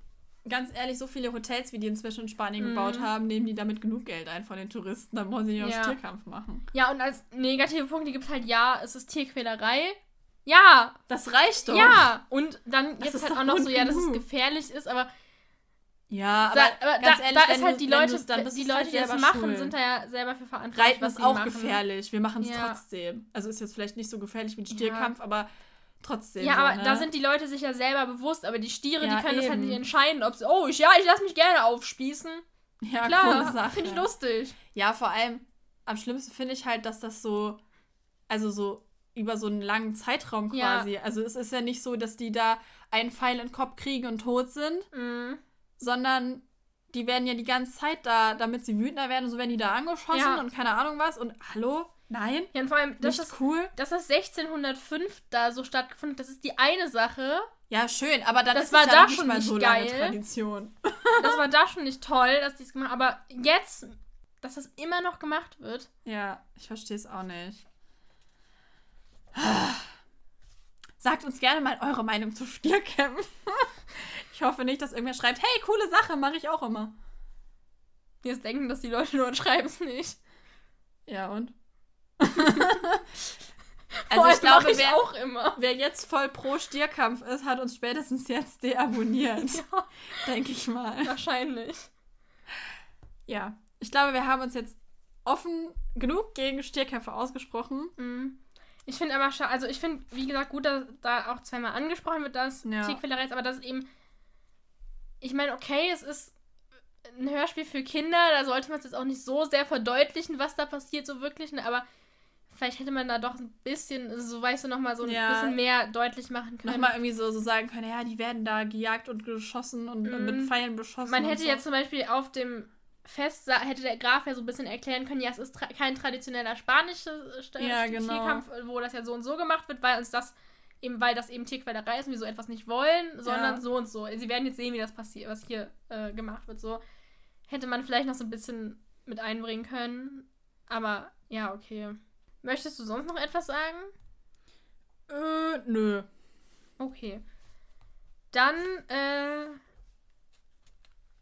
Ganz ehrlich, so viele Hotels, wie die inzwischen in Spanien Mhm. gebaut haben, nehmen die damit genug Geld ein von den Touristen. Dann wollen sie nicht Ja. noch Stierkampf machen. Ja, und als negative Punkte gibt es halt, ja, es ist Tierquälerei. Ja, Das reicht doch. ja. Und dann gibt es halt auch noch so, ja, dass es gefährlich ist, aber, Ja, aber, da, aber ganz da, ehrlich, da wenn ist halt die Leute, dann die du's Leute, halt die das machen, schuld. sind da ja selber für verantwortlich. Reiten ist auch machen. gefährlich. Wir machen es Ja. trotzdem. Also ist jetzt vielleicht nicht so gefährlich wie ein Ja. Stierkampf, aber trotzdem. Ja, so, aber ne? da sind die Leute sich ja selber bewusst, aber die Stiere, Ja, die können das halt eben. nicht entscheiden, ob sie, oh, ich, ja, ich lasse mich gerne aufspießen. ja, Klar, finde ich lustig. Ja, vor allem am schlimmsten finde ich halt, dass das so, also so über so einen langen Zeitraum Ja. quasi. Also es ist ja nicht so, dass die da einen Pfeil in den Kopf kriegen und tot sind, Mhm. sondern die werden ja die ganze Zeit da, damit sie wütender werden, so werden die da angeschossen Ja. und keine Ahnung was. Und hallo? Nein? Ja, und vor allem, das ist, cool? dass das 1605 da so stattgefunden hat, das ist die eine Sache. Ja, schön, aber dann Das ist war es ja da nicht schon mal nicht so lange geil. Tradition. Das war da schon nicht toll, dass die es gemacht haben. Aber jetzt, dass das immer noch gemacht wird. Ja, ich verstehe es auch nicht. Sagt uns gerne mal eure Meinung zu Stierkämpfen. Ich hoffe nicht, dass irgendwer schreibt, hey, coole Sache, mache ich auch immer. Jetzt denken, dass die Leute nur schreiben es nicht. Ja, und? Also ich glaube, ich wer, auch immer. wer jetzt voll pro Stierkampf ist, hat uns spätestens jetzt deabonniert. Ja, Denke ich mal. wahrscheinlich. Ja, ich glaube, wir haben uns jetzt offen genug gegen Stierkämpfe ausgesprochen. Mhm. Ich finde aber, scha- also ich finde, wie gesagt, gut, dass da auch zweimal angesprochen wird, dass Ja. Tierquälerei ist, aber das ist eben, ich meine, okay, es ist ein Hörspiel für Kinder, da sollte man es jetzt auch nicht so sehr verdeutlichen, was da passiert, so wirklich, ne? aber vielleicht hätte man da doch ein bisschen, also so weißt du, nochmal so ein Ja. bisschen mehr deutlich machen können. Nochmal irgendwie so, so sagen können, ja, die werden da gejagt und geschossen und Mhm. mit Pfeilen beschossen. Man hätte so. jetzt zum Beispiel auf dem Fest, hätte der Graf ja so ein bisschen erklären können, ja, es ist tra kein traditioneller spanischer St Ja, genau. Tierkampf, wo das ja so und so gemacht wird, weil uns das eben, weil das eben Tierquälerei ist und wir so etwas nicht wollen, sondern Ja. so und so. Sie werden jetzt sehen, wie das passiert, was hier äh, gemacht wird. So hätte man vielleicht noch so ein bisschen mit einbringen können. Aber ja, okay. Möchtest du sonst noch etwas sagen? Äh, nö. Okay. Dann, äh.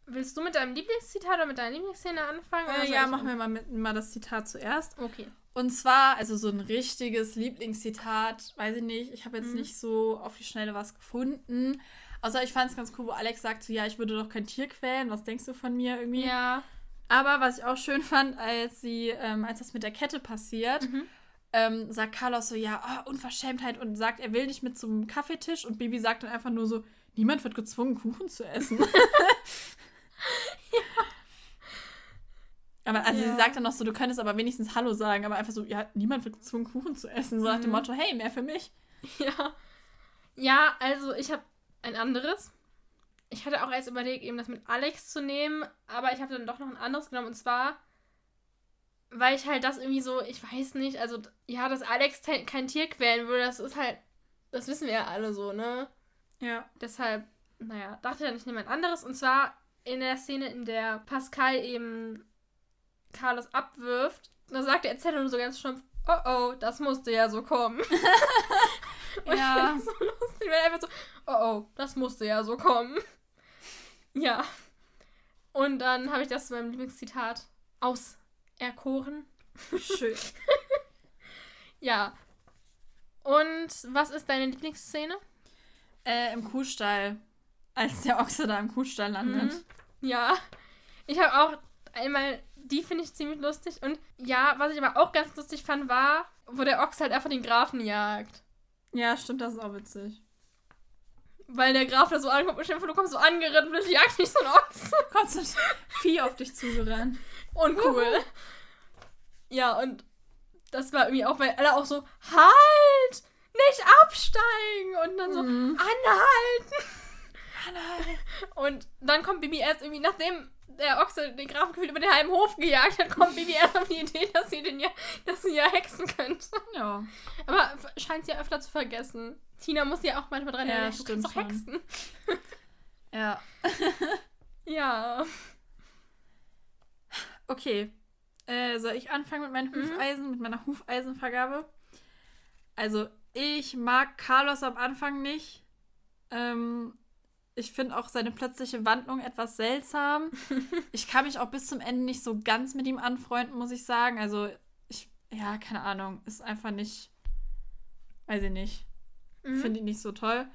Willst du mit deinem Lieblingszitat oder mit deiner Lieblingsszene anfangen? oder Äh, ja, machen wir mal, mit, mal das Zitat zuerst. Okay. Und zwar, also so ein richtiges Lieblingszitat, weiß ich nicht, ich habe jetzt Mhm. nicht so auf die Schnelle was gefunden. Außer ich fand es ganz cool, wo Alex sagt so, ja, ich würde doch kein Tier quälen, was denkst du von mir irgendwie? Ja. Aber was ich auch schön fand, als sie, ähm, als das mit der Kette passiert, Mhm. ähm, sagt Carlos so, ja, ah, Unverschämtheit und sagt, er will nicht mit zum Kaffeetisch und Bibi sagt dann einfach nur so, niemand wird gezwungen, Kuchen zu essen. Aber also Ja. sie sagt dann noch so, du könntest aber wenigstens Hallo sagen, aber einfach so, ja, niemand wird gezwungen, Kuchen zu essen. So nach dem Mhm. Motto, hey, mehr für mich. Ja. Ja, also ich habe ein anderes. Ich hatte auch erst überlegt, eben das mit Alex zu nehmen, aber ich habe dann doch noch ein anderes genommen und zwar, weil ich halt das irgendwie so, ich weiß nicht, also ja, dass Alex kein Tier quälen würde, das ist halt, das wissen wir ja alle so, ne? Ja. Deshalb, naja, dachte dann, ich nehme ein anderes und zwar in der Szene, in der Pascal eben Carlos abwirft, da sagt der Erzähler nur so ganz stumpf, oh oh, das musste ja so kommen. Und Ja. ich finde das so lustig, weil er einfach so, oh oh, das musste ja so kommen. Ja. Und dann habe ich das zu meinem Lieblingszitat auserkoren. Schön. Ja. Und was ist deine Lieblingsszene? äh, im Kuhstall. Als der Ochse da im Kuhstall landet. Mhm. Ja. Ich habe auch einmal, die finde ich ziemlich lustig. Und ja, was ich aber auch ganz lustig fand, war, wo der Ochs halt einfach den Grafen jagt. Ja, stimmt, das ist auch witzig. Weil der Graf da so ankommt und vor, du kommst so angerannt und plötzlich jagt dich so ein Ochs. Kommt so ein Vieh auf dich zugerannt. Uncool. Ja, und das war irgendwie auch, weil alle auch so, halt! Nicht absteigen! Und dann so, Mhm. anhalten! Und dann kommt Bibi erst irgendwie, nachdem der Ochse den Grafen gefühlt über den halben Hof gejagt hat, kommt Bibi erst auf die Idee, dass sie den ja, dass sie ja hexen könnte. Ja. Aber scheint sie ja öfter zu vergessen. Tina muss ja auch manchmal dran Ja, erinnern, du kannst doch hexen. Ja. Ja. Okay. Äh, soll ich anfangen mit meinen Mhm. Hufeisen, mit meiner Hufeisenvergabe? Also, ich mag Carlos am Anfang nicht. Ähm, ich finde auch seine plötzliche Wandlung etwas seltsam. ich kann mich auch bis zum Ende nicht so ganz mit ihm anfreunden, muss ich sagen. Also, ich, ja, keine Ahnung, ist einfach nicht, weiß ich nicht. Mhm. Finde ich nicht so toll.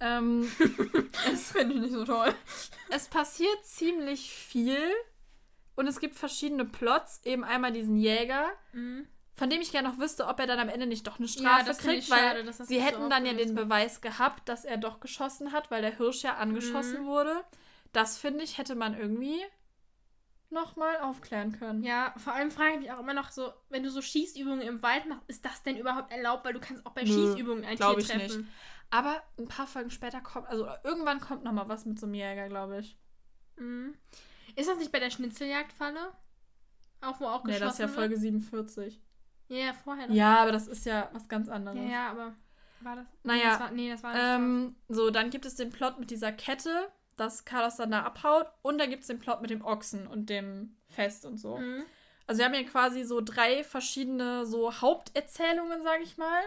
Ähm, Das finde ich nicht so toll. es passiert ziemlich viel und es gibt verschiedene Plots. Eben einmal diesen Jäger, Mhm. Von dem ich gerne noch wüsste, ob er dann am Ende nicht doch eine Ja, Strafe finde kriegt, weil schade, sie nicht so hätten dann ja den wird. Beweis gehabt, dass er doch geschossen hat, weil der Hirsch ja angeschossen Mhm. wurde. Das finde ich, hätte man irgendwie nochmal aufklären können. Ja, vor allem frage ich mich auch immer noch so, wenn du so Schießübungen im Wald machst, ist das denn überhaupt erlaubt? Weil du kannst auch bei Nö, Schießübungen ein Tier ich treffen. nicht. Aber ein paar Folgen später kommt, also irgendwann kommt nochmal was mit so einem Jäger, glaube ich. Mhm. Ist das nicht bei der Schnitzeljagdfalle? Auch wo auch Nee, geschossen das ist ja wird? Folge 47. Ja, ja, vorher noch. Ja, aber das ist ja was ganz anderes. ja, ja, aber war das? Naja, nee, das war, nee, das war Ähm, so, dann gibt es den Plot mit dieser Kette, dass Carlos dann da abhaut. Und dann gibt es den Plot mit dem Ochsen und dem Fest und so. Mhm. Also wir haben hier quasi so drei verschiedene so Haupterzählungen, sag ich mal.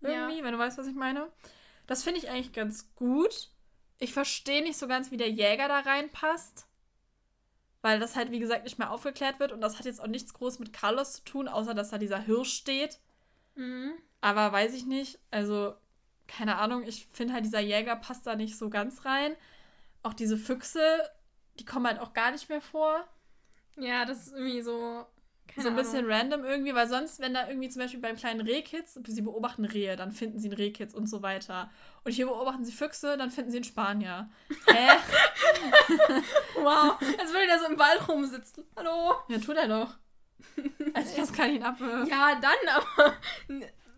Irgendwie, Ja. wenn du weißt, was ich meine. Das finde ich eigentlich ganz gut. Ich verstehe nicht so ganz, wie der Jäger da reinpasst. Weil das halt, wie gesagt, nicht mehr aufgeklärt wird. Und das hat jetzt auch nichts groß mit Carlos zu tun, außer dass da dieser Hirsch steht. Mhm. Aber weiß ich nicht. Also, keine Ahnung. Ich finde halt, dieser Jäger passt da nicht so ganz rein. Auch diese Füchse, die kommen halt auch gar nicht mehr vor. Ja, das ist irgendwie so. Keine so ein bisschen Ahnung. random irgendwie, weil sonst, wenn da irgendwie zum Beispiel beim kleinen Rehkitz, sie beobachten Rehe, dann finden sie einen Rehkitz und so weiter. Und hier beobachten sie Füchse, dann finden sie einen Spanier. Hä? Wow, als würde der so im Wald rumsitzen. Hallo? ja, tut er doch. Als Pascal ihn abwirft. Ja, dann aber.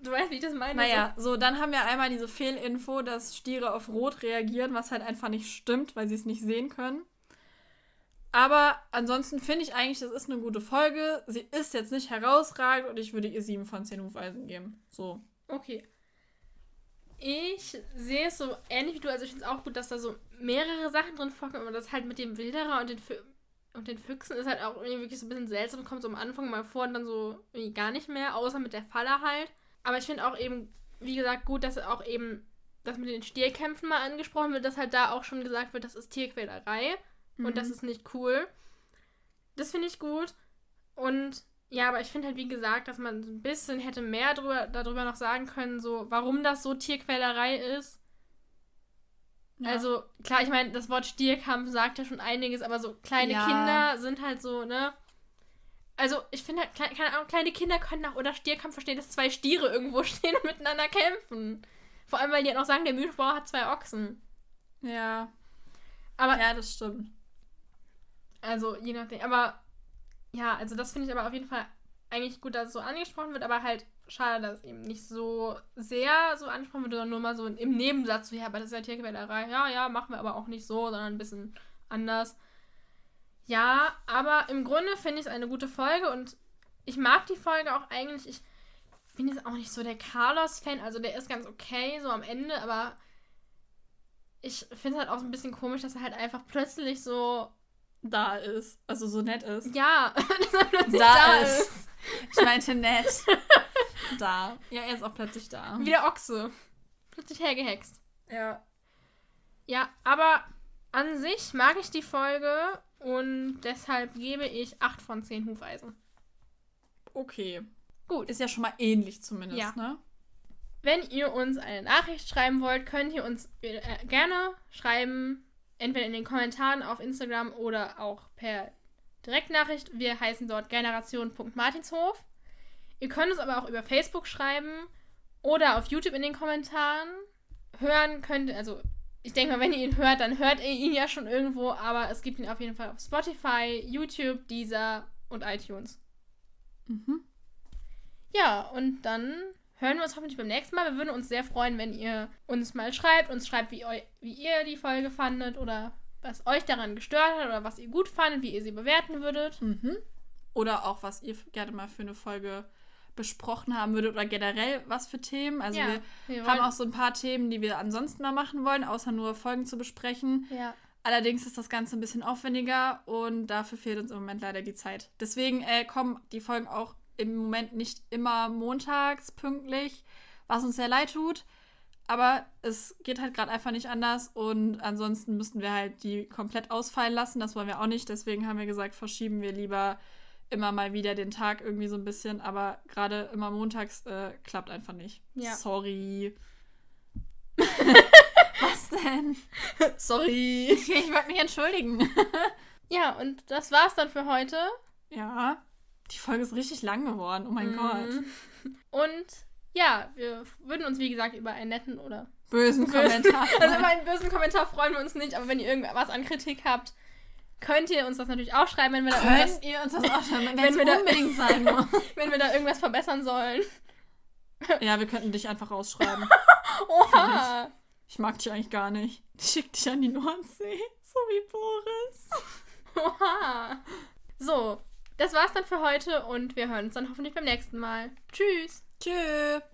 Du weißt, wie ich das meine. Naja, so, dann haben wir einmal diese Fehlinfo, dass Stiere auf Rot reagieren, was halt einfach nicht stimmt, weil sie es nicht sehen können. Aber ansonsten finde ich eigentlich, das ist eine gute Folge. Sie ist jetzt nicht herausragend und ich würde ihr 7 von 10 Hufeisen geben. So. Okay. Ich sehe es so ähnlich wie du. Also ich finde es auch gut, dass da so mehrere Sachen drin vorkommen. Aber das halt mit dem Wilderer und den, und den Füchsen ist halt auch irgendwie wirklich so ein bisschen seltsam. Kommt so am Anfang mal vor und dann so irgendwie gar nicht mehr. Außer mit der Falle halt. Aber ich finde auch eben, wie gesagt, gut, dass auch eben das mit den Stierkämpfen mal angesprochen wird. Dass halt da auch schon gesagt wird, das ist Tierquälerei. Und das ist nicht cool. Das finde ich gut. Und ja, aber ich finde halt, wie gesagt, dass man ein bisschen hätte mehr drüber, darüber noch sagen können, so, warum das so Tierquälerei ist. Ja. Also, klar, ich meine, das Wort Stierkampf sagt ja schon einiges, aber so kleine Ja. Kinder sind halt so, ne? Also, ich finde halt, keine, Ahnung, kleine Kinder können auch unter Stierkampf verstehen, dass zwei Stiere irgendwo stehen und miteinander kämpfen. Vor allem, weil die halt auch sagen, der Mühlbauer hat zwei Ochsen. Ja. Aber Ja, das stimmt. Also, je nachdem. Aber ja, also das finde ich aber auf jeden Fall eigentlich gut, dass es so angesprochen wird, aber halt schade, dass es eben nicht so sehr so angesprochen wird, sondern nur mal so im Nebensatz, so, ja, aber das ist ja Tierquälerei. Ja, ja, machen wir aber auch nicht so, sondern ein bisschen anders. Ja, aber im Grunde finde ich es eine gute Folge und ich mag die Folge auch eigentlich. Ich bin jetzt auch nicht so der Carlos-Fan, also der ist ganz okay, so am Ende, aber ich finde es halt auch so ein bisschen komisch, dass er halt einfach plötzlich so da ist. Also so nett ist. Ja, dass er plötzlich Da da, ist. ist. Ich meinte nett. da. Ja, er ist auch plötzlich da. Wie der Ochse. Plötzlich hergehext. Ja. Ja, aber an sich mag ich die Folge und deshalb gebe ich 8 von 10 Hufeisen. Okay. Gut. Ist ja schon mal ähnlich zumindest, Ja. ne? Wenn ihr uns eine Nachricht schreiben wollt, könnt ihr uns äh, gerne schreiben, entweder in den Kommentaren auf Instagram oder auch per Direktnachricht. Wir heißen dort generation.martinshof. Ihr könnt uns aber auch über Facebook schreiben oder auf YouTube in den Kommentaren. Hören könnt, also ich denke mal, wenn ihr ihn hört, dann hört ihr ihn ja schon irgendwo, aber es gibt ihn auf jeden Fall auf Spotify, YouTube, Deezer und iTunes. Mhm. Ja, und dann hören wir uns hoffentlich beim nächsten Mal. Wir würden uns sehr freuen, wenn ihr uns mal schreibt, uns schreibt, wie, eu wie ihr die Folge fandet oder was euch daran gestört hat oder was ihr gut fandet, wie ihr sie bewerten würdet. Mhm. Oder auch, was ihr gerne mal für eine Folge besprochen haben würdet oder generell was für Themen. Also Ja, wir wir haben auch so ein paar Themen, die wir ansonsten mal machen wollen, außer nur Folgen zu besprechen. Ja. Allerdings ist das Ganze ein bisschen aufwendiger und dafür fehlt uns im Moment leider die Zeit. Deswegen äh, kommen die Folgen auch im Moment nicht immer montags pünktlich, was uns sehr leid tut. Aber es geht halt gerade einfach nicht anders und ansonsten müssten wir halt die komplett ausfallen lassen. Das wollen wir auch nicht. Deswegen haben wir gesagt, verschieben wir lieber immer mal wieder den Tag irgendwie so ein bisschen. Aber gerade immer montags äh, klappt einfach nicht. Ja. Sorry. was denn? Sorry. Ich wollte mich entschuldigen. Ja, und das war's dann für heute. Ja. Die Folge ist richtig lang geworden. Oh mein Mhm. Gott. Und ja, wir würden uns wie gesagt über einen netten oder Bösen bösen, Kommentar. also über einen bösen Kommentar freuen wir uns nicht, aber wenn ihr irgendwas an Kritik habt, könnt ihr uns das natürlich auch schreiben, wenn wir da irgendwas, Könnt ihr uns das auch schon, wenn Wenn wir da- unbedingt sein muss. wenn wir da irgendwas verbessern sollen. Ja, wir könnten dich einfach rausschreiben. Oha! Ich mag dich eigentlich gar nicht. Ich schick dich an die Nordsee. So wie Boris. Oha! So, das war's dann für heute und wir hören uns dann hoffentlich beim nächsten Mal. Tschüss! Tschüss.